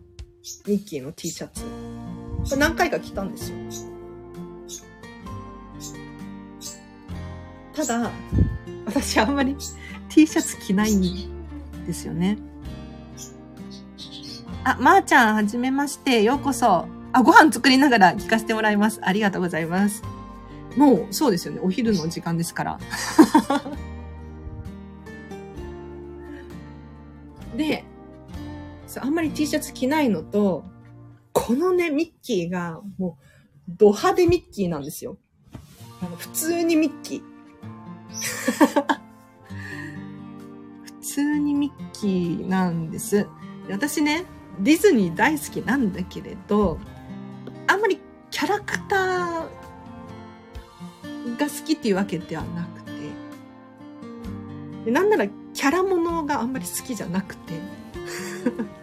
ミッキーの T シャツ。これ何回か着たんですよ。ただ、私あんまり T シャツ着ないんですよね。あ、まー、あ、ちゃん、はじめまして。ようこそ。あ、ご飯作りながら聞かせてもらいます。ありがとうございます。もう、そうですよね。お昼の時間ですから。[laughs] で、あんまり T シャツ着ないのと、このね、ミッキーが、もう、ド派手ミッキーなんですよ。あの普通にミッキー。普通にミッキーなんです。私ね、ディズニー大好きなんだけれど、あんまりキャラクターが好きっていうわけではなくて、でなんならキャラものがあんまり好きじゃなくて、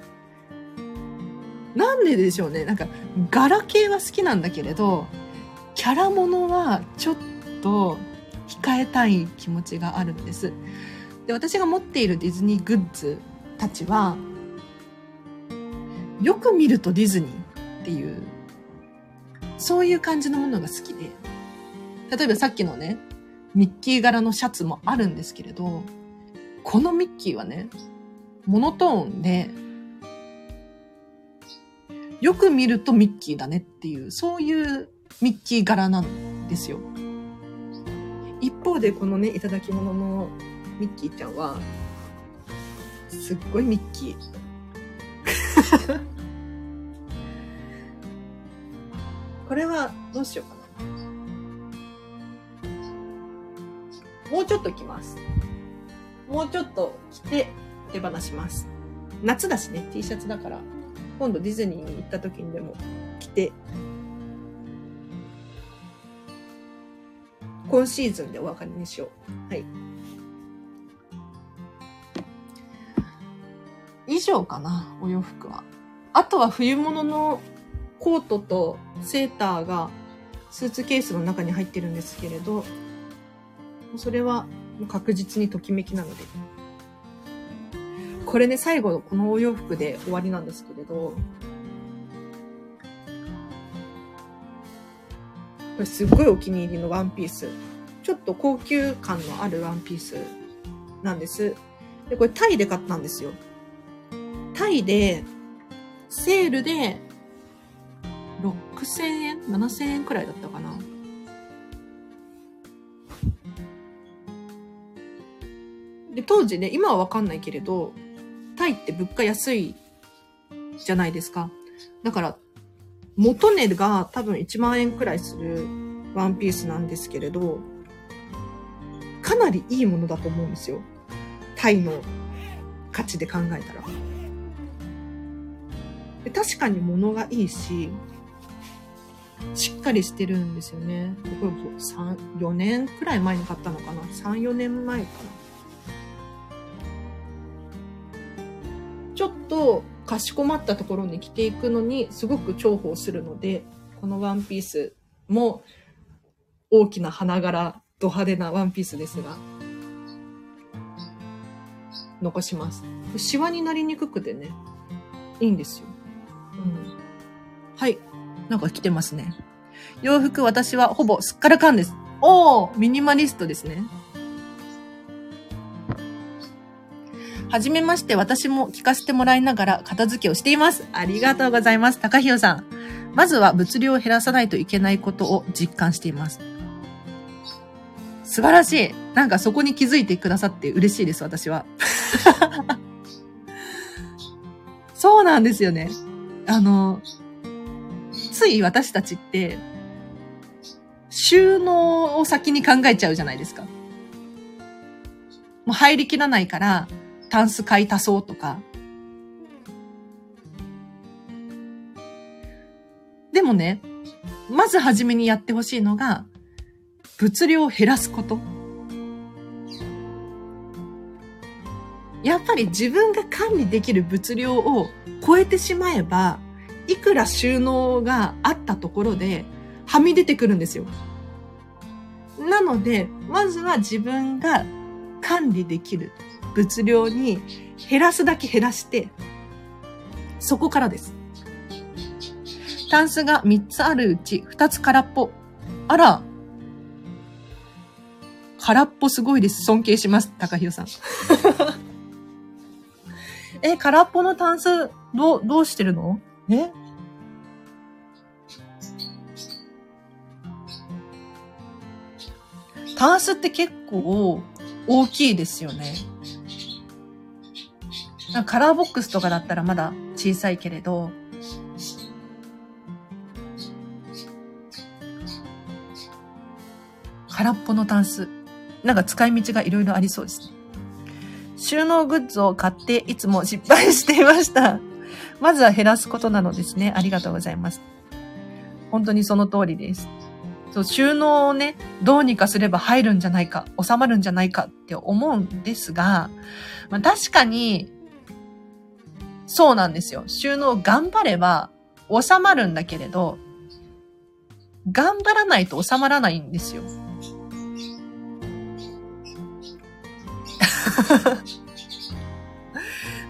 [laughs] なんででしょうね。なんか、柄系は好きなんだけれど、キャラものはちょっと控えたい気持ちがあるんです。で、私が持っているディズニーグッズたちは、よく見るとディズニーっていう、そういう感じのものが好きで、例えばさっきのね、ミッキー柄のシャツもあるんですけれど、このミッキーはね、モノトーンで、よく見るとミッキーだねっていう、そういうミッキー柄なんですよ。一方でこのね、いただき物のミッキーちゃんは、すっごいミッキー。[laughs] これはどうしようかな。もうちょっと着ます。もうちょっと着て手放します。夏だしね、T シャツだから、今度ディズニーに行った時にでも着て今シーズンでお別れにしよう。はい。以上かな、お洋服は。あとは冬物のコートとセーターがスーツケースの中に入ってるんですけれど、それは確実にときめきなので。これね、最後のこのお洋服で終わりなんですけれど、すっごいお気に入りのワンピース。ちょっと高級感のあるワンピースなんです。で、これタイで買ったんですよ。タイで、セールで、6000円 ?7000 円くらいだったかな。で、当時ね、今はわかんないけれど、タイって物価安いじゃないですか。だから、元値が多分1万円くらいするワンピースなんですけれど、かなりいいものだと思うんですよ。タイの価値で考えたら。で確かに物がいいし、しっかりしてるんですよね。これ3、4年くらい前に買ったのかな ?3、4年前かなとかしこまったところに着ていくのにすごく重宝するので、このワンピースも大きな花柄、ド派手なワンピースですが、残します。シワになりにくくてね、いいんですよ。うん。はい。なんか着てますね。洋服私はほぼすっからかんです。おーミニマリストですね。はじめまして、私も聞かせてもらいながら片付けをしています。ありがとうございます。高弘さん。まずは物量を減らさないといけないことを実感しています。素晴らしい。なんかそこに気づいてくださって嬉しいです、私は。[laughs] そうなんですよね。あの、つい私たちって、収納を先に考えちゃうじゃないですか。もう入りきらないから、タンス買い足そうとか。でもね、まずはじめにやってほしいのが、物量を減らすこと。やっぱり自分が管理できる物量を超えてしまえば、いくら収納があったところで、はみ出てくるんですよ。なので、まずは自分が管理できる物量に減らすだけ減らして、そこからです。タンスが3つあるうち2つ空っぽ。あら、空っぽすごいです。尊敬します。高弘さん。[laughs] え、空っぽのタンス、どう、どうしてるの？え？タンスって結構大きいですよね。カラーボックスとかだったらまだ小さいけれど、空っぽのタンス。なんか使い道がいろいろありそうですね。収納グッズを買っていつも失敗していました。まずは減らすことなのですね。ありがとうございます。本当にその通りです。そう、収納をね、どうにかすれば入るんじゃないか、収まるんじゃないかって思うんですが、まあ、確かにそうなんですよ。収納頑張れば収まるんだけれど、頑張らないと収まらないんですよ。[laughs]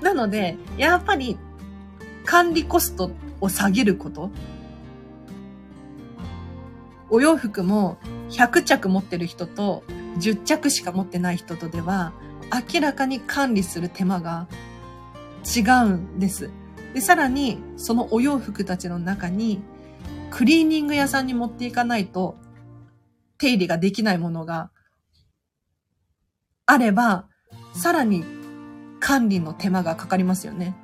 なので、やっぱり管理コストを下げること。お洋服も100着持ってる人と10着しか持ってない人とでは明らかに管理する手間が違うんです。で、さらに、そのお洋服たちの中に、クリーニング屋さんに持っていかないと、手入れができないものがあれば、さらに管理の手間がかかりますよね。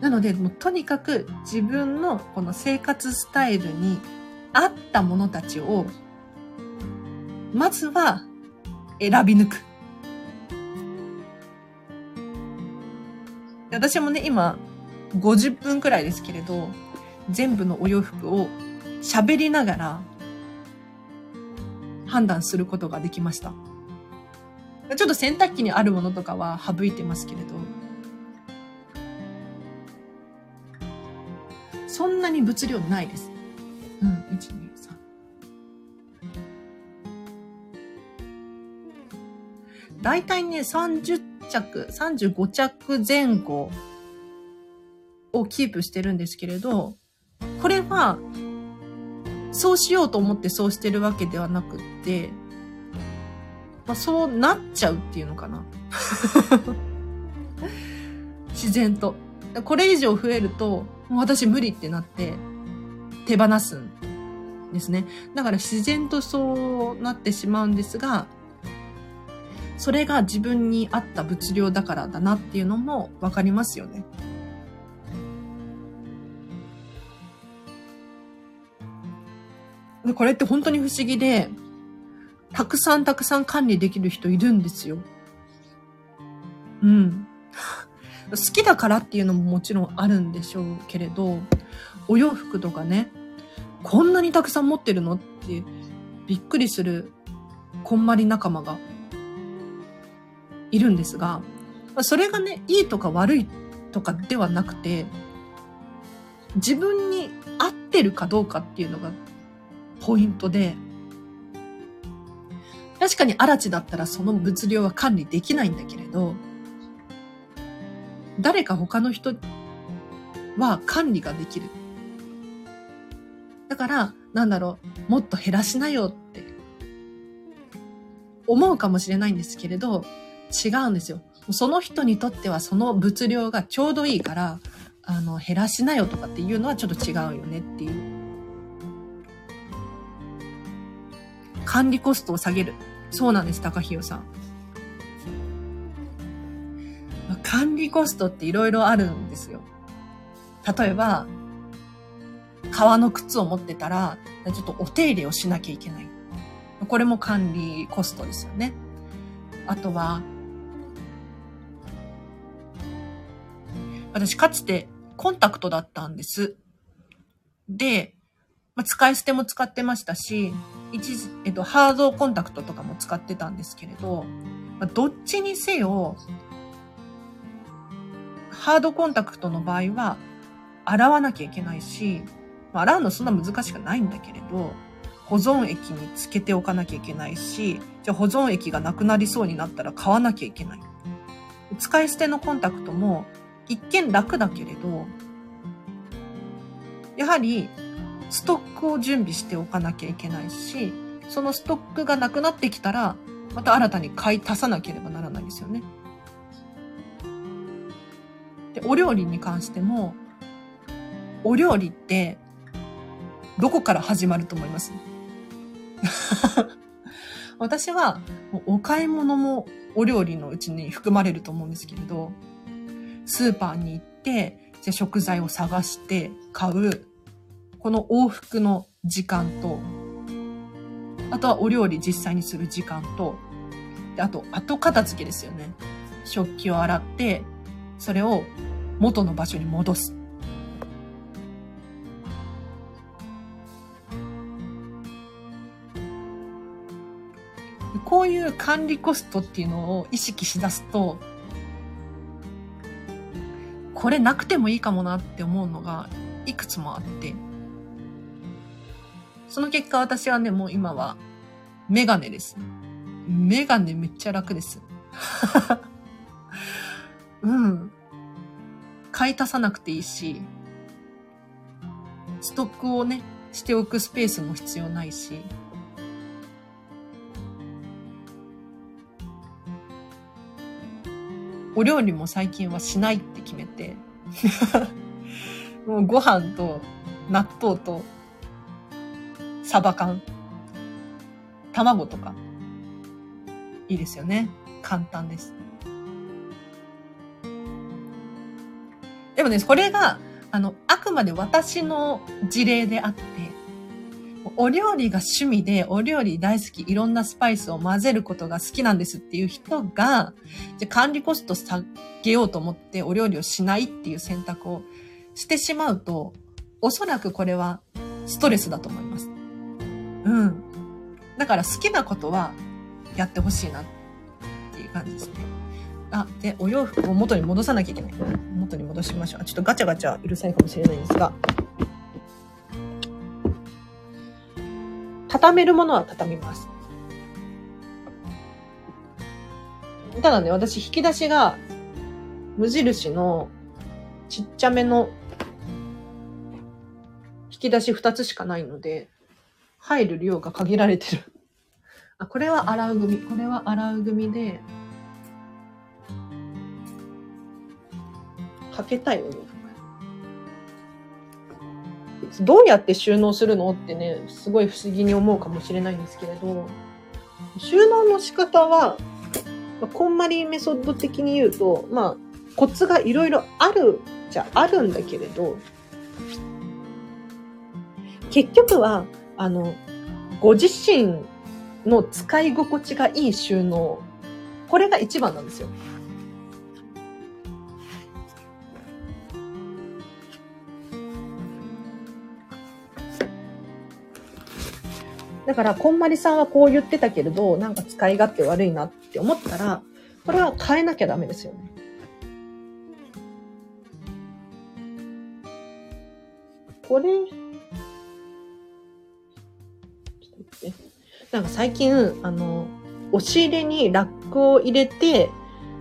なので、もうとにかく自分のこの生活スタイルに合ったものたちをまずは選び抜く。私もね、今、50分くらいですけれど、全部のお洋服を喋りながら判断することができました。ちょっと洗濯機にあるものとかは省いてますけれど、そんなに物量ないです。大体ね、30着、35着前後をキープしてるんですけれど、これは、そうしようと思ってそうしてるわけではなくって、まあ、そうなっちゃうっていうのかな。[laughs] 自然と。これ以上増えると、私無理ってなって手放すんですね。だから自然とそうなってしまうんですが、それが自分に合った物量だからだなっていうのもわかりますよね。これって本当に不思議で、たくさんたくさん管理できる人いるんですよ。うん。好きだからっていうのももちろんあるんでしょうけれど、お洋服とかね、こんなにたくさん持ってるのってびっくりするこんまり仲間がいるんですが、それがね、いいとか悪いとかではなくて、自分に合ってるかどうかっていうのがポイントで、確かに嵐地だったらその物量は管理できないんだけれど、誰か他の人は管理ができる。だから、なんだろう、もっと減らしなよって思うかもしれないんですけれど、違うんですよ。その人にとってはその物量がちょうどいいから、あの、減らしなよとかっていうのはちょっと違うよねっていう。管理コストを下げる。そうなんです、高弘さん。管理コストって色々あるんですよ。例えば、革の靴を持ってたら、ちょっとお手入れをしなきゃいけない。これも管理コストですよね。あとは、私かつてコンタクトだったんです。で、まあ、使い捨ても使ってましたし、一時、えっと、ハードコンタクトとかも使ってたんですけれど、まあ、どっちにせよ、ハードコンタクトの場合は、洗わなきゃいけないし、まあ、洗うのそんな難しくないんだけれど、保存液につけておかなきゃいけないし、じゃあ保存液がなくなりそうになったら買わなきゃいけない。使い捨てのコンタクトも一見楽だけれど、やはりストックを準備しておかなきゃいけないし、そのストックがなくなってきたら、また新たに買い足さなければならないですよね。で、お料理に関しても、お料理って、どこから始まると思います？[laughs] 私は、お買い物もお料理のうちに含まれると思うんですけれど、スーパーに行って、じゃ食材を探して買う、この往復の時間と、あとはお料理実際にする時間と、であと後片付けですよね。食器を洗って、それを元の場所に戻す。こういう管理コストっていうのを意識しだすと、これなくてもいいかもなって思うのがいくつもあって、その結果私はね、もう今はメガネです。メガネめっちゃ楽です。[laughs] うん。買い足さなくていいし、ストックをね、しておくスペースも必要ないし、お料理も最近はしないって決めて、[laughs] もうご飯と納豆とサバ缶、卵とか、いいですよね。簡単です。でもね、これが、あの、あくまで私の事例であって、お料理が趣味で、お料理大好き、いろんなスパイスを混ぜることが好きなんですっていう人が、じゃ管理コスト下げようと思ってお料理をしないっていう選択をしてしまうと、おそらくこれはストレスだと思います。うん。だから好きなことはやってほしいなっていう感じですね。あ、で、お洋服を元に戻さなきゃいけない。元に戻しましょう。ちょっとガチャガチャうるさいかもしれないんですが。畳めるものは畳みます。ただね、私引き出しが無印のちっちゃめの引き出し2つしかないので、入る量が限られてる。あ、これは洗う組。これは洗う組で、かけたいお洋服。どうやって収納するのってね、すごい不思議に思うかもしれないんですけれど、収納の仕方は、こんまりメソッド的に言うと、まあ、コツがいろいろあるじゃあるんだけれど、結局は、あの、ご自身の使い心地がいい収納。これが一番なんですよ。だから、こんまりさんはこう言ってたけれど、なんか使い勝手悪いなって思ったら、これは変えなきゃダメですよね。これ、なんか最近、あの、押し入れにラックを入れて、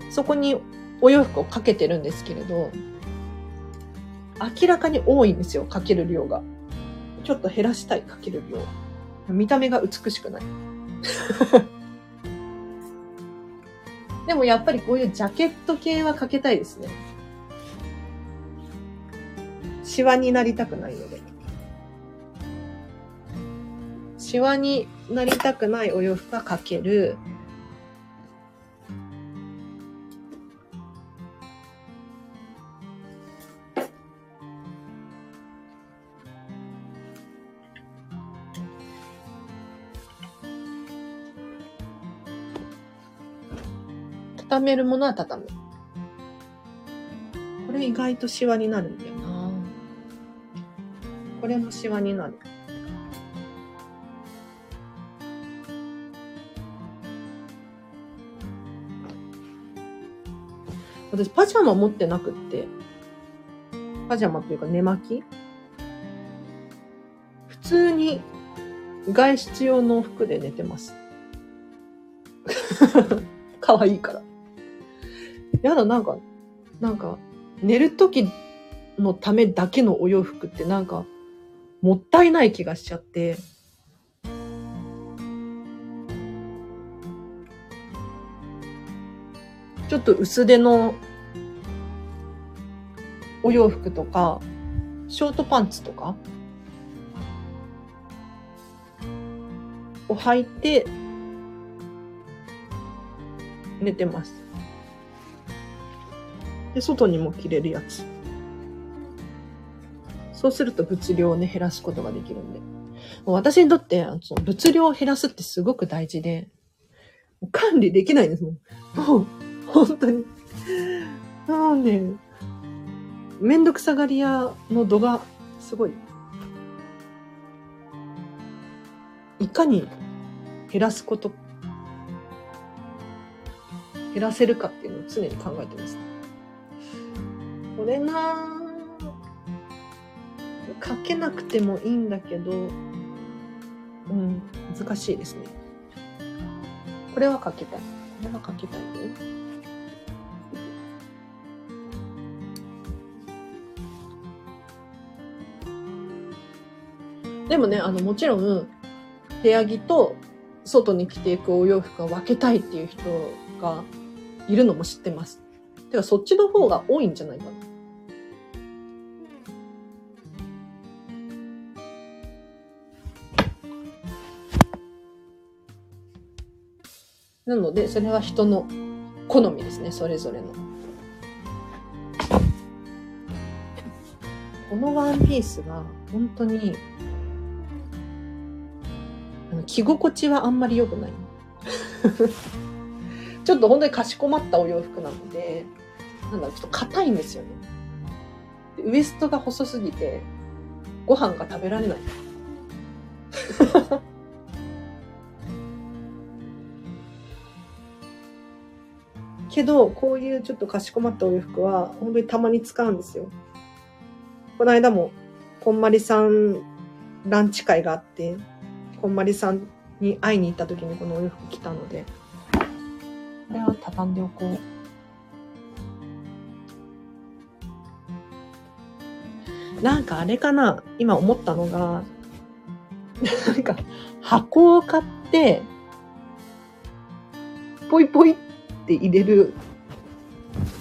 そこにお洋服をかけてるんですけれど、明らかに多いんですよ、かける量が。ちょっと減らしたい、かける量。見た目が美しくない。[laughs] でもやっぱりこういうジャケット系はかけたいですね。シワになりたくないので。シワになりたくないお洋服はかける。畳めるものは畳む。これ意外とシワになるんだよな。これもシワになる。私パジャマ持ってなくって、パジャマというか寝巻き普通に外出用の服で寝てます。[laughs] 可愛いから。やだ、なんか、なんか、寝るときのためだけのお洋服ってなんか、もったいない気がしちゃって。ちょっと薄手のお洋服とか、ショートパンツとかを履いて寝てます。で、外にも着れるやつ。そうすると物量をね、減らすことができるんで。私にとって、その物量を減らすってすごく大事で、管理できないんですもん。もう、本当に。もうね、めんどくさがり屋の度がすごい。いかに減らすこと、減らせるかっていうのを常に考えてます。これなかけなくてもいいんだけど、うん、難しいですね。これはかけたい。これはかけたい。でもね、あの、もちろん、部屋着と外に着ていくお洋服は分けたいっていう人がいるのも知ってます。てか、そっちの方が多いんじゃないかな。なので、それは人の好みですね、それぞれの。このワンピースが本当に着心地はあんまり良くない。[laughs] ちょっと本当にかしこまったお洋服なので、なんだろう、ちょっと硬いんですよね。ウエストが細すぎて、ご飯が食べられない。けど、こういうちょっとかしこまったお洋服は、本当にたまに使うんですよ。この間も、こんまりさんランチ会があって、こんまりさんに会いに行った時にこのお洋服着たので、これは畳んでおこう。なんかあれかな今思ったのが、なんか箱を買って、ポイポイって入れる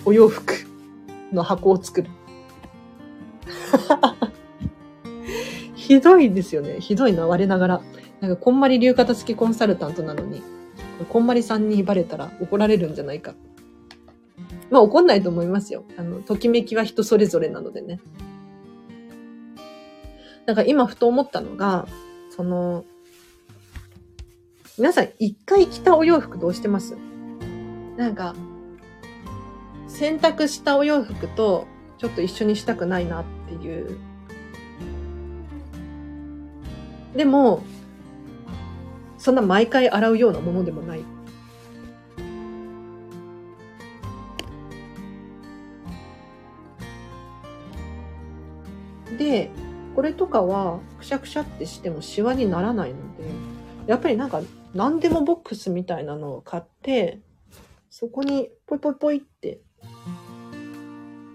お洋服の箱を作る。[laughs] ひどいですよね。ひどいな、我ながら。なんか、こんまり流片付きコンサルタントなのに、こんまりさんにバレたら怒られるんじゃないか。まあ怒んないと思いますよ。あの、ときめきは人それぞれなのでね。なんか今ふと思ったのが、その、皆さん一回着たお洋服どうしてます？なんか、洗濯したお洋服とちょっと一緒にしたくないなっていう。でも、そんな毎回洗うようなものでもない。で、これとかはくしゃくしゃってしてもシワにならないので、やっぱりなんか何でもボックスみたいなのを買って、そこにポイポイポイって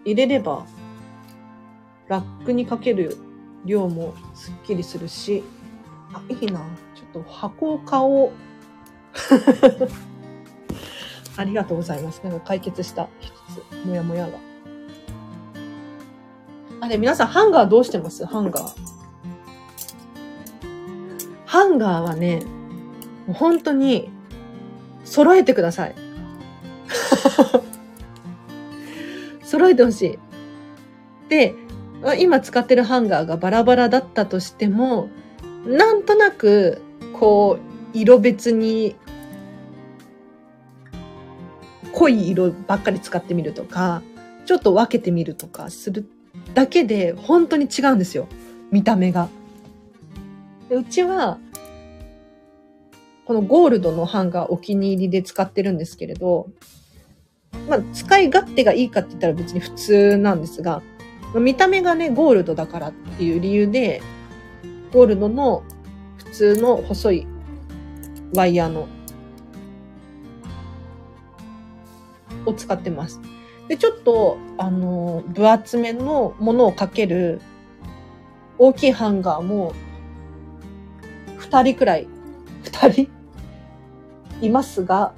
入れれば、ラックにかける量もすっきりするし、あ、いいな。ちょっと箱を買おう。[laughs] ありがとうございます。なんか解決した一つ、もやもやが。あれ、皆さんハンガーどうしてます？ハンガー。ハンガーはね、もう本当に揃えてください。[laughs] 揃えてほしい。で、今使ってるハンガーがバラバラだったとしても、なんとなく、こう、色別に、濃い色ばっかり使ってみるとか、ちょっと分けてみるとかするだけで本当に違うんですよ。見た目が。うちは、このゴールドのハンガーお気に入りで使ってるんですけれど、まあ、使い勝手がいいかって言ったら別に普通なんですが、見た目がね、ゴールドだからっていう理由で、ゴールドの普通の細いワイヤーの、を使ってます。で、ちょっと、あの、分厚めのものをかける大きいハンガーも、二人くらい、二人？いますが、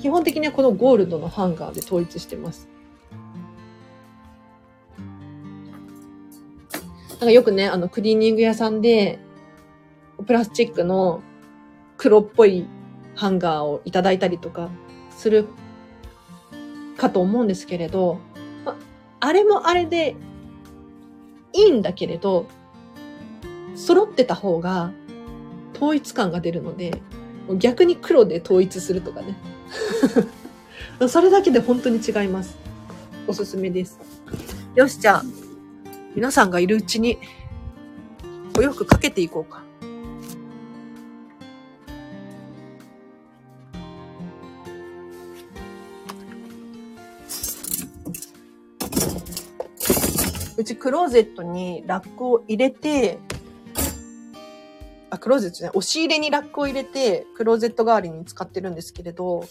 基本的にはこのゴールドのハンガーで統一してます。なんかよくね、あの、クリーニング屋さんで、プラスチックの黒っぽいハンガーをいただいたりとかするかと思うんですけれど、まあれもあれでいいんだけれど、揃ってた方が統一感が出るので、逆に黒で統一するとかね。それだけで本当に違います。おすすめです。よし、じゃあ、皆さんがいるうちに、お洋服かけていこうか。うちクローゼットにラックを入れて、クローゼットじゃない、押し入れにラックを入れて、クローゼット代わりに使ってるんですけれど、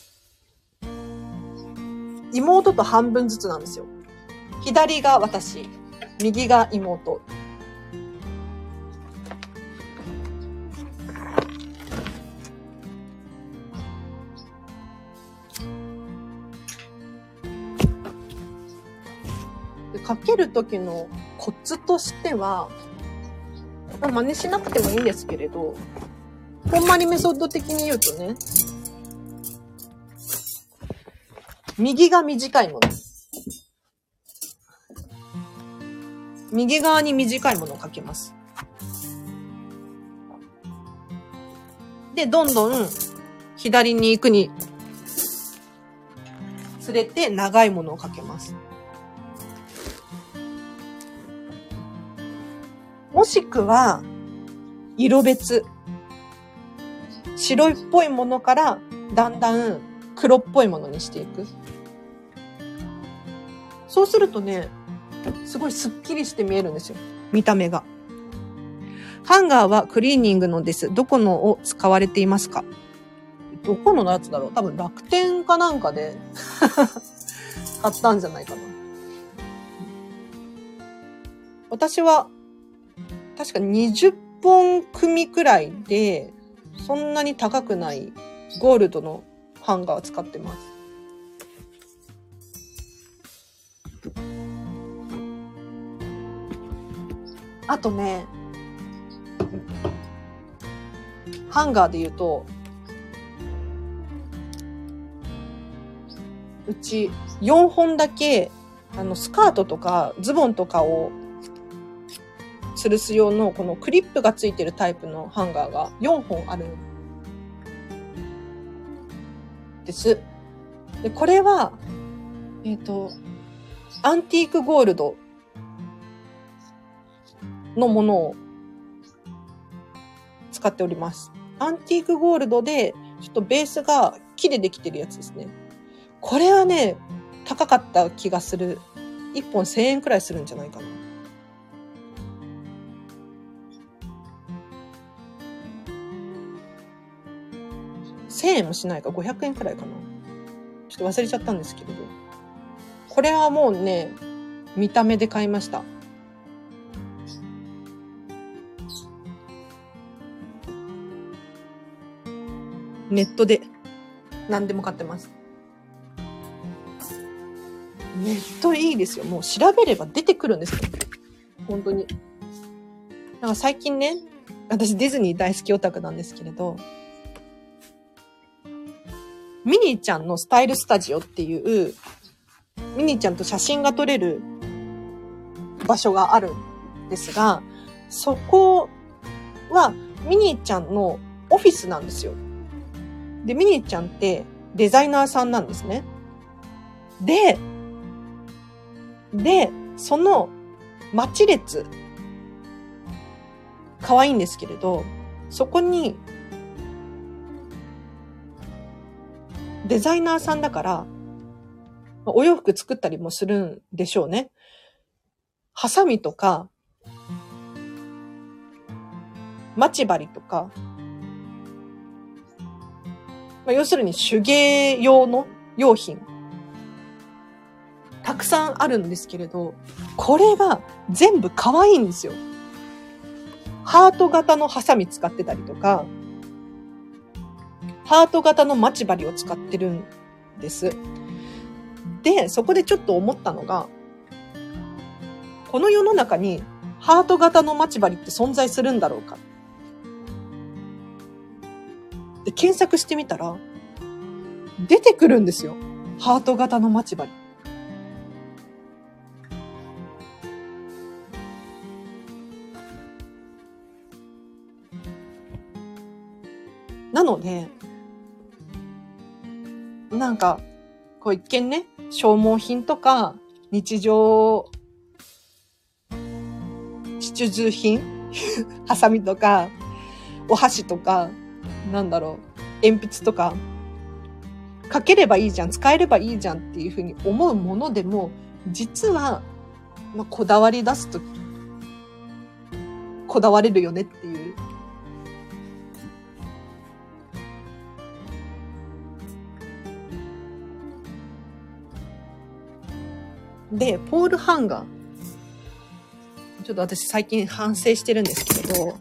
妹と半分ずつなんですよ。左が私、右が妹。かける時のコツとしては、真似しなくてもいいんですけれど、ほんまにメソッド的に言うとね、右が短いもの。右側に短いものをかけます。で、どんどん左に行くにつれて長いものをかけます。もしくは、色別。白いっぽいものから、だんだん黒っぽいものにしていく。そうするとね、すごいスッキリして見えるんですよ。見た目が。ハンガーはクリーニングのです。どこのを使われていますか？どこのやつだろう？多分楽天かなんかで [laughs] 買ったんじゃないかな。私は、確か20本組くらいで、そんなに高くないゴールドのハンガー使ってます。あとね、ハンガーで言うと、うち4本だけ、あの、スカートとかズボンとかを吊るす用のこのクリップがついてるタイプのハンガーが4本あるんです。で、これは、えっ、ー、と、アンティークゴールドのものを使っております。アンティークゴールドで、ちょっとベースが木でできてるやつですね。これはね、高かった気がする。1本1000円くらいするんじゃないかな。1000円もしないか500円くらいかな。ちょっと忘れちゃったんですけれど。これはもうね、見た目で買いました。ネットで何でも買ってます。ネットいいですよ。もう調べれば出てくるんですよ。本当に。なんか最近ね、私ディズニー大好きオタクなんですけれど、ミニーちゃんのスタイルスタジオっていう、ミニーちゃんと写真が撮れる場所があるんですが、そこはミニーちゃんのオフィスなんですよ。で、ミニーちゃんってデザイナーさんなんですね。で、で、その待ち列、可愛いんですけれど、そこに、デザイナーさんだから、お洋服作ったりもするんでしょうね。ハサミとか、待ち針とか、まあ、要するに手芸用の用品たくさんあるんですけれど、これが全部可愛いんですよ。ハート型のハサミ使ってたりとか、ハート型の待ち針を使ってるんです。で、そこでちょっと思ったのが、この世の中にハート型の待ち針って存在するんだろうか。で、検索してみたら、出てくるんですよ。ハート型の待ち針。なので、なんか、こう一見ね、消耗品とか、日常、必需品 [laughs] ハサミとか、お箸とか、なんだろう、鉛筆とか、かければいいじゃん、使えればいいじゃんっていうふうに思うものでも、実は、まあ、こだわり出すと、こだわれるよねってで、ポールハンガー。ちょっと私最近反省してるんですけれど、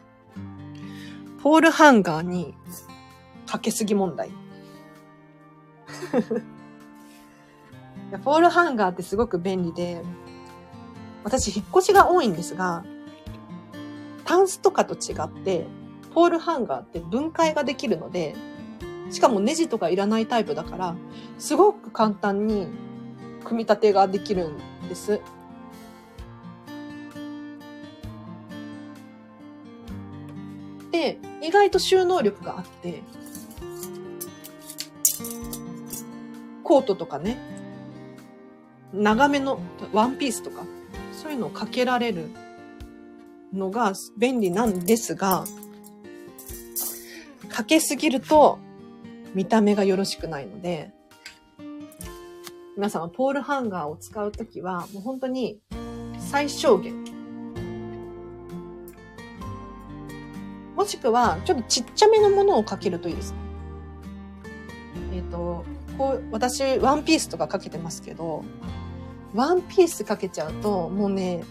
ポールハンガーにかけすぎ問題。[laughs] ポールハンガーってすごく便利で、私引っ越しが多いんですが、タンスとかと違って、ポールハンガーって分解ができるので、しかもネジとかいらないタイプだから、すごく簡単に組み立てができるんです。で、意外と収納力があって、コートとかね、長めのワンピースとか、そういうのをかけられるのが便利なんですが、かけすぎると見た目がよろしくないので、皆さんはポールハンガーを使うときは、もう本当に最小限。もしくは、ちょっとちっちゃめのものをかけるといいです。えっ、と、こう、私、ワンピースとかかけてますけど、ワンピースかけちゃうと、もうね、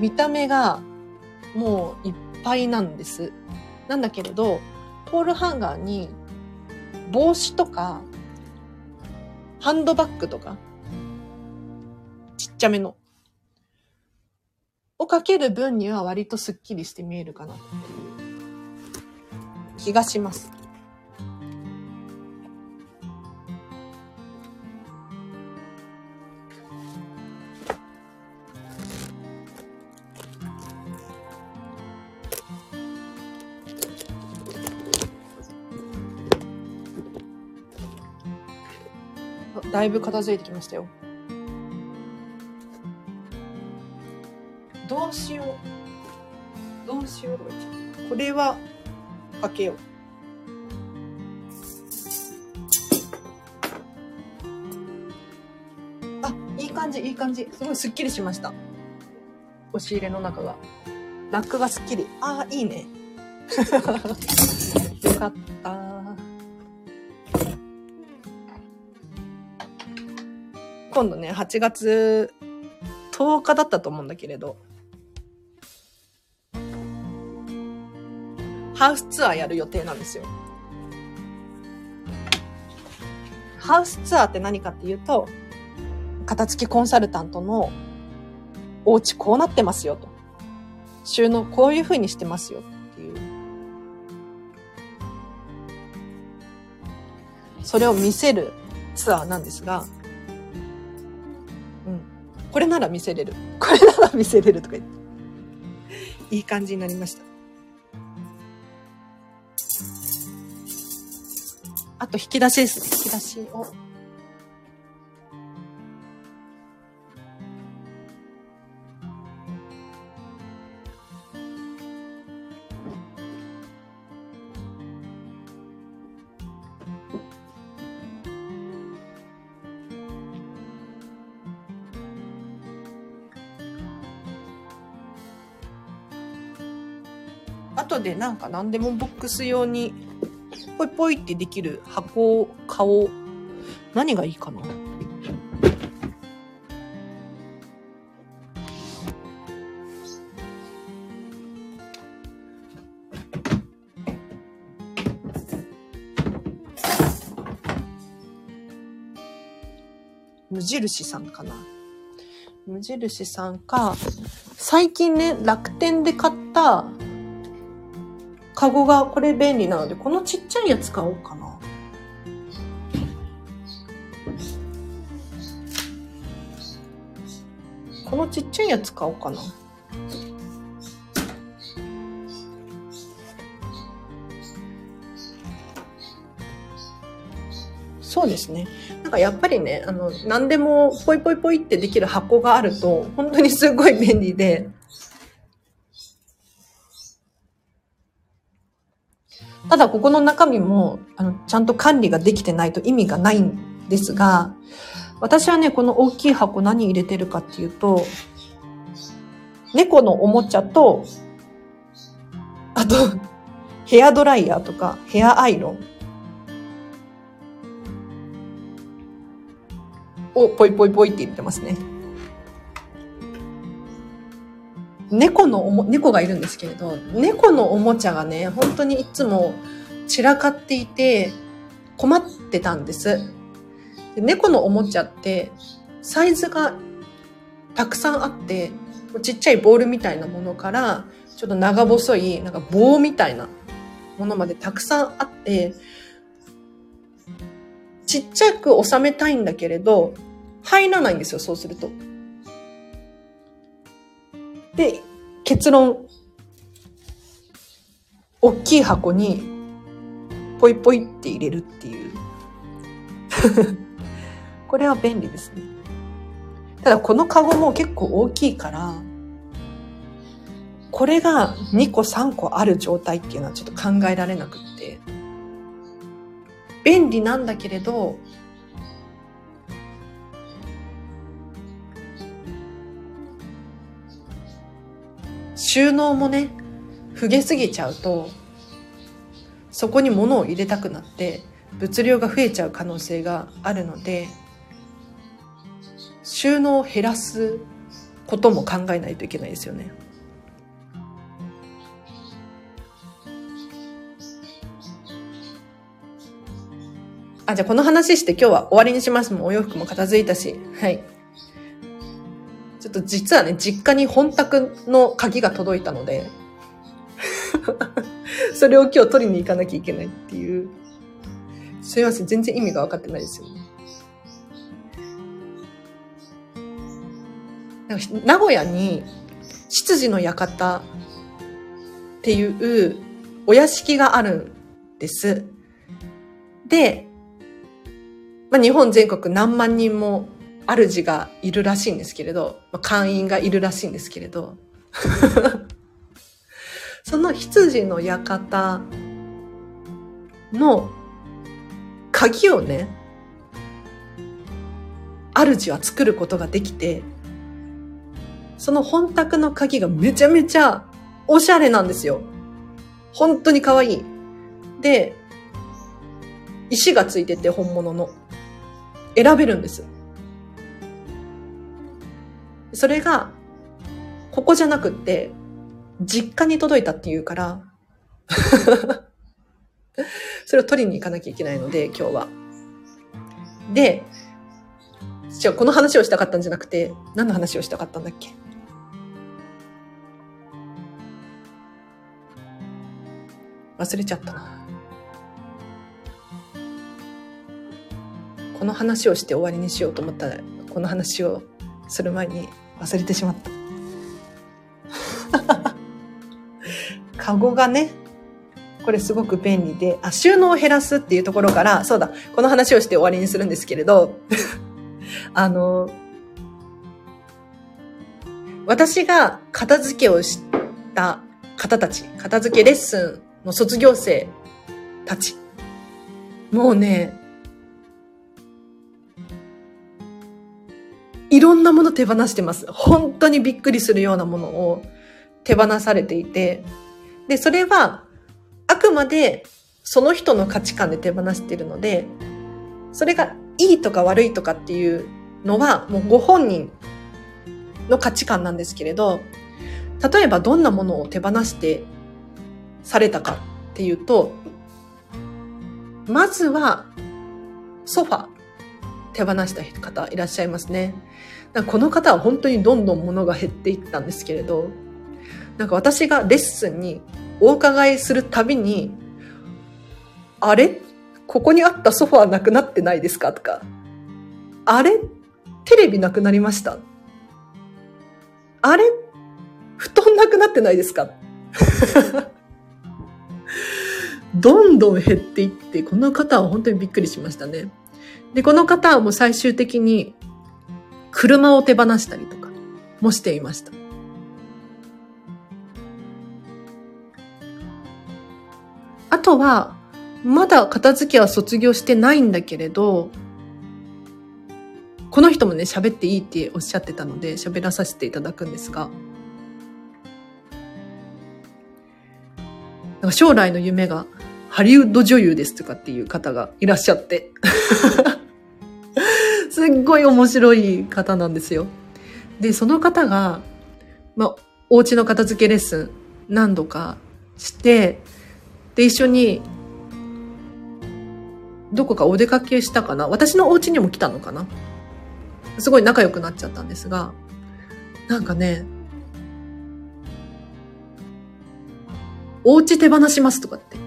見た目がもういっぱいなんです。なんだけれど、ポールハンガーに帽子とか、ハンドバッグとか、ちっちゃめの、をかける分には割とスッキリして見えるかなっていう気がします。だいぶ片付いてきましたよ。どうしよう。どうしようこれは、かけよう。あ、いい感じ、いい感じ。すごいスッキリしました。押し入れの中が。ラックがスッキリ。ああ、いいね。[laughs] よかった。今度ね、8月10日だったと思うんだけれど、ハウスツアーやる予定なんですよ。ハウスツアーって何かっていうと、片付きコンサルタントのお家こうなってますよと。収納こういう風にしてますよっていう。それを見せるツアーなんですが、これなら見せれる。これなら見せれるとか言って。いい感じになりました。あと引き出しですね。引き出しを。でなんか何でもボックス用にポイポイってできる箱を買おう。何がいいかな？無印さんかな？無印さんか、最近ね、楽天で買ったカゴがこれ便利なので、このちっちゃいやつ買おうかな。このちっちゃいやつ買おうかな。そうですね。なんかやっぱりね、あの、何でもポイポイポイってできる箱があると、本当にすごい便利で、ただここの中身も、あの、ちゃんと管理ができてないと意味がないんですが、私はね、この大きい箱何入れてるかっていうと、猫のおもちゃと、あと、ヘアドライヤーとか、ヘアアイロンをポイポイポイって入れてますね。猫のおも、猫がいるんですけれど、猫のおもちゃがね、本当にいつも散らかっていて困ってたんです。で猫のおもちゃってサイズがたくさんあって、ちっちゃいボールみたいなものから、ちょっと長細い、なんか棒みたいなものまでたくさんあって、ちっちゃく収めたいんだけれど、入らないんですよ、そうすると。で、結論、大きい箱にポイポイって入れるっていう。[laughs] これは便利ですね。ただこのカゴも結構大きいから、これが2個3個ある状態っていうのはちょっと考えられなくって。便利なんだけれど、収納もね、増げすぎちゃうと、そこに物を入れたくなって、物量が増えちゃう可能性があるので、収納を減らすことも考えないといけないですよね。あ、じゃあこの話して今日は終わりにします。もうお洋服も片付いたし。はい。と実はね、実家に本宅の鍵が届いたので、[laughs] それを今日取りに行かなきゃいけないっていう。すいません。全然意味が分かってないですよね。名古屋に、執事の館っていうお屋敷があるんです。で、まあ、日本全国何万人も主がいるらしいんですけれど、まあ、会員がいるらしいんですけれど、[laughs] その羊の館の鍵をね、主は作ることができて、その本宅の鍵がめちゃめちゃおしゃれなんですよ。本当に可愛い。で、石がついてて本物の。選べるんです。それが、ここじゃなくって、実家に届いたっていうから [laughs] それを取りに行かなきゃいけないので、今日は。で、じゃあこの話をしたかったんじゃなくて、何の話をしたかったんだっけ？忘れちゃったな。この話をして終わりにしようと思ったら、この話をする前に忘れてしまった。[laughs] カゴがね、これすごく便利で、あ、収納を減らすっていうところから、そうだ、この話をして終わりにするんですけれど、[laughs] あの、私が片付けをした方たち、片付けレッスンの卒業生たち、もうね、いろんなもの手放してます。本当にびっくりするようなものを手放されていて、で、それは、あくまでその人の価値観で手放しているので、それがいいとか悪いとかっていうのは、もうご本人の価値観なんですけれど、例えばどんなものを手放してされたかっていうと、まずはソファ手放した方いらっしゃいますね。この方は本当にどんどん物が減っていったんですけれど、なんか私がレッスンにお伺いするたびに、あれ？ここにあったソファーなくなってないですか？とか、あれ？テレビなくなりました？あれ？布団なくなってないですか？[laughs] どんどん減っていって、この方は本当にびっくりしましたね。で、この方はもう最終的に車を手放したりとかもしていました。あとは、まだ片付けは卒業してないんだけれど、この人もね、喋っていいっておっしゃってたので、喋らさせていただくんですが、将来の夢がハリウッド女優ですとかっていう方がいらっしゃってすっごい面白い方なんですよ。で、その方が、まあ、お家の片付けレッスン何度かして、で、一緒に、どこかお出かけしたかな？私のお家にも来たのかな？すごい仲良くなっちゃったんですが、なんかね、お家手放しますとかって。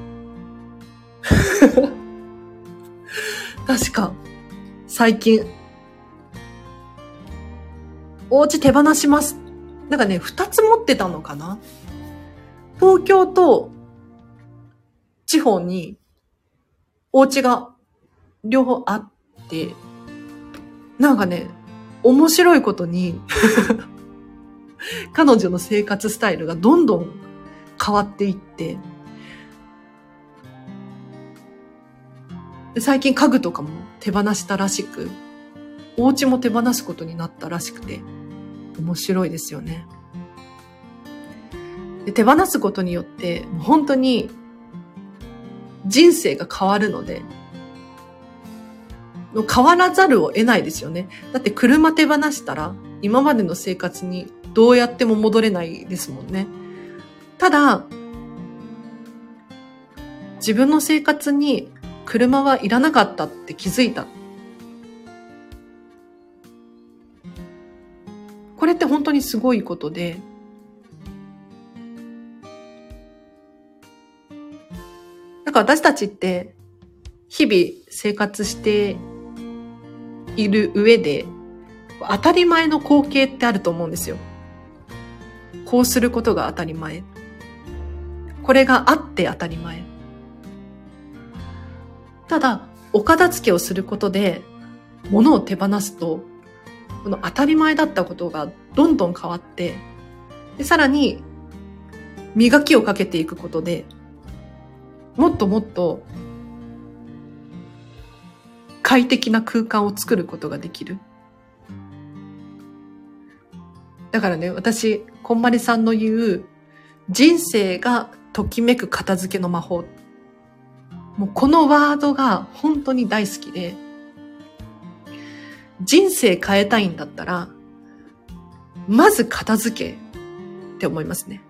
[laughs] 確か、最近、お家手放します。なんかね、二つ持ってたのかな？東京と地方にお家が両方あって、なんかね、面白いことに [laughs] 彼女の生活スタイルがどんどん変わっていって、最近家具とかも手放したらしく、お家も手放すことになったらしくて、面白いですよね。で手放すことによって、本当に人生が変わるので、変わらざるを得ないですよね。だって車手放したら、今までの生活にどうやっても戻れないですもんね。ただ、自分の生活に車はいらなかったって気づいた。これって本当にすごいことで、なんか私たちって日々生活している上で当たり前の光景ってあると思うんですよ。こうすることが当たり前。これがあって当たり前。ただ、お片付けをすることで物を手放すと、この当たり前だったことがどんどん変わって、でさらに磨きをかけていくことで、もっともっと快適な空間を作ることができる。だからね、私、こんまりさんの言う、人生がときめく片付けの魔法。もうこのワードが本当に大好きで、人生変えたいんだったら、まず片付けって思いますね。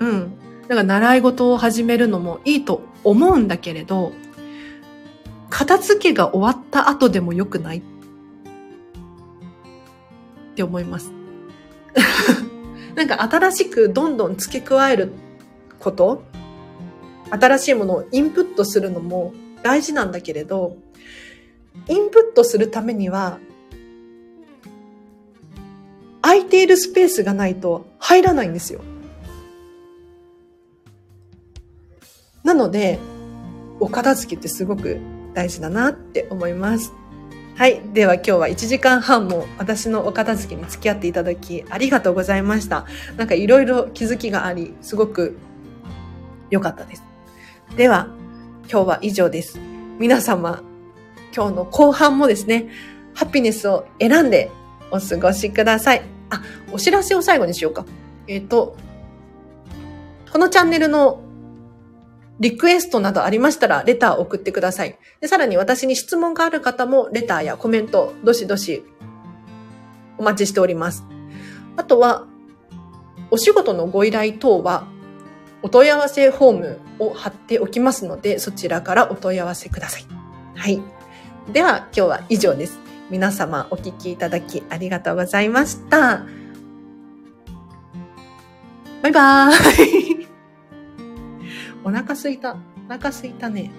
うん。だから習い事を始めるのもいいと思うんだけれど、片付けが終わった後でも良くないって思います。[laughs] なんか新しくどんどん付け加えること新しいものをインプットするのも大事なんだけれど、インプットするためには、空いているスペースがないと入らないんですよ。なので、お片付けってすごく大事だなって思います。はい。では今日は1時間半も私のお片付けに付き合っていただきありがとうございました。なんかいろいろ気づきがあり、すごく良かったです。では、今日は以上です。皆様、今日の後半もですね、ハピネスを選んでお過ごしください。あ、お知らせを最後にしようか。えっ、と、このチャンネルのリクエストなどありましたら、レターを送ってください。で、さらに私に質問がある方も、レターやコメント、どしどしお待ちしております。あとは、お仕事のご依頼等は、お問い合わせフォームを貼っておきますので、そちらからお問い合わせください。はい。では、今日は以上です。皆様お聞きいただきありがとうございました。バイバーイ。[laughs] お腹すいた。お腹すいたね。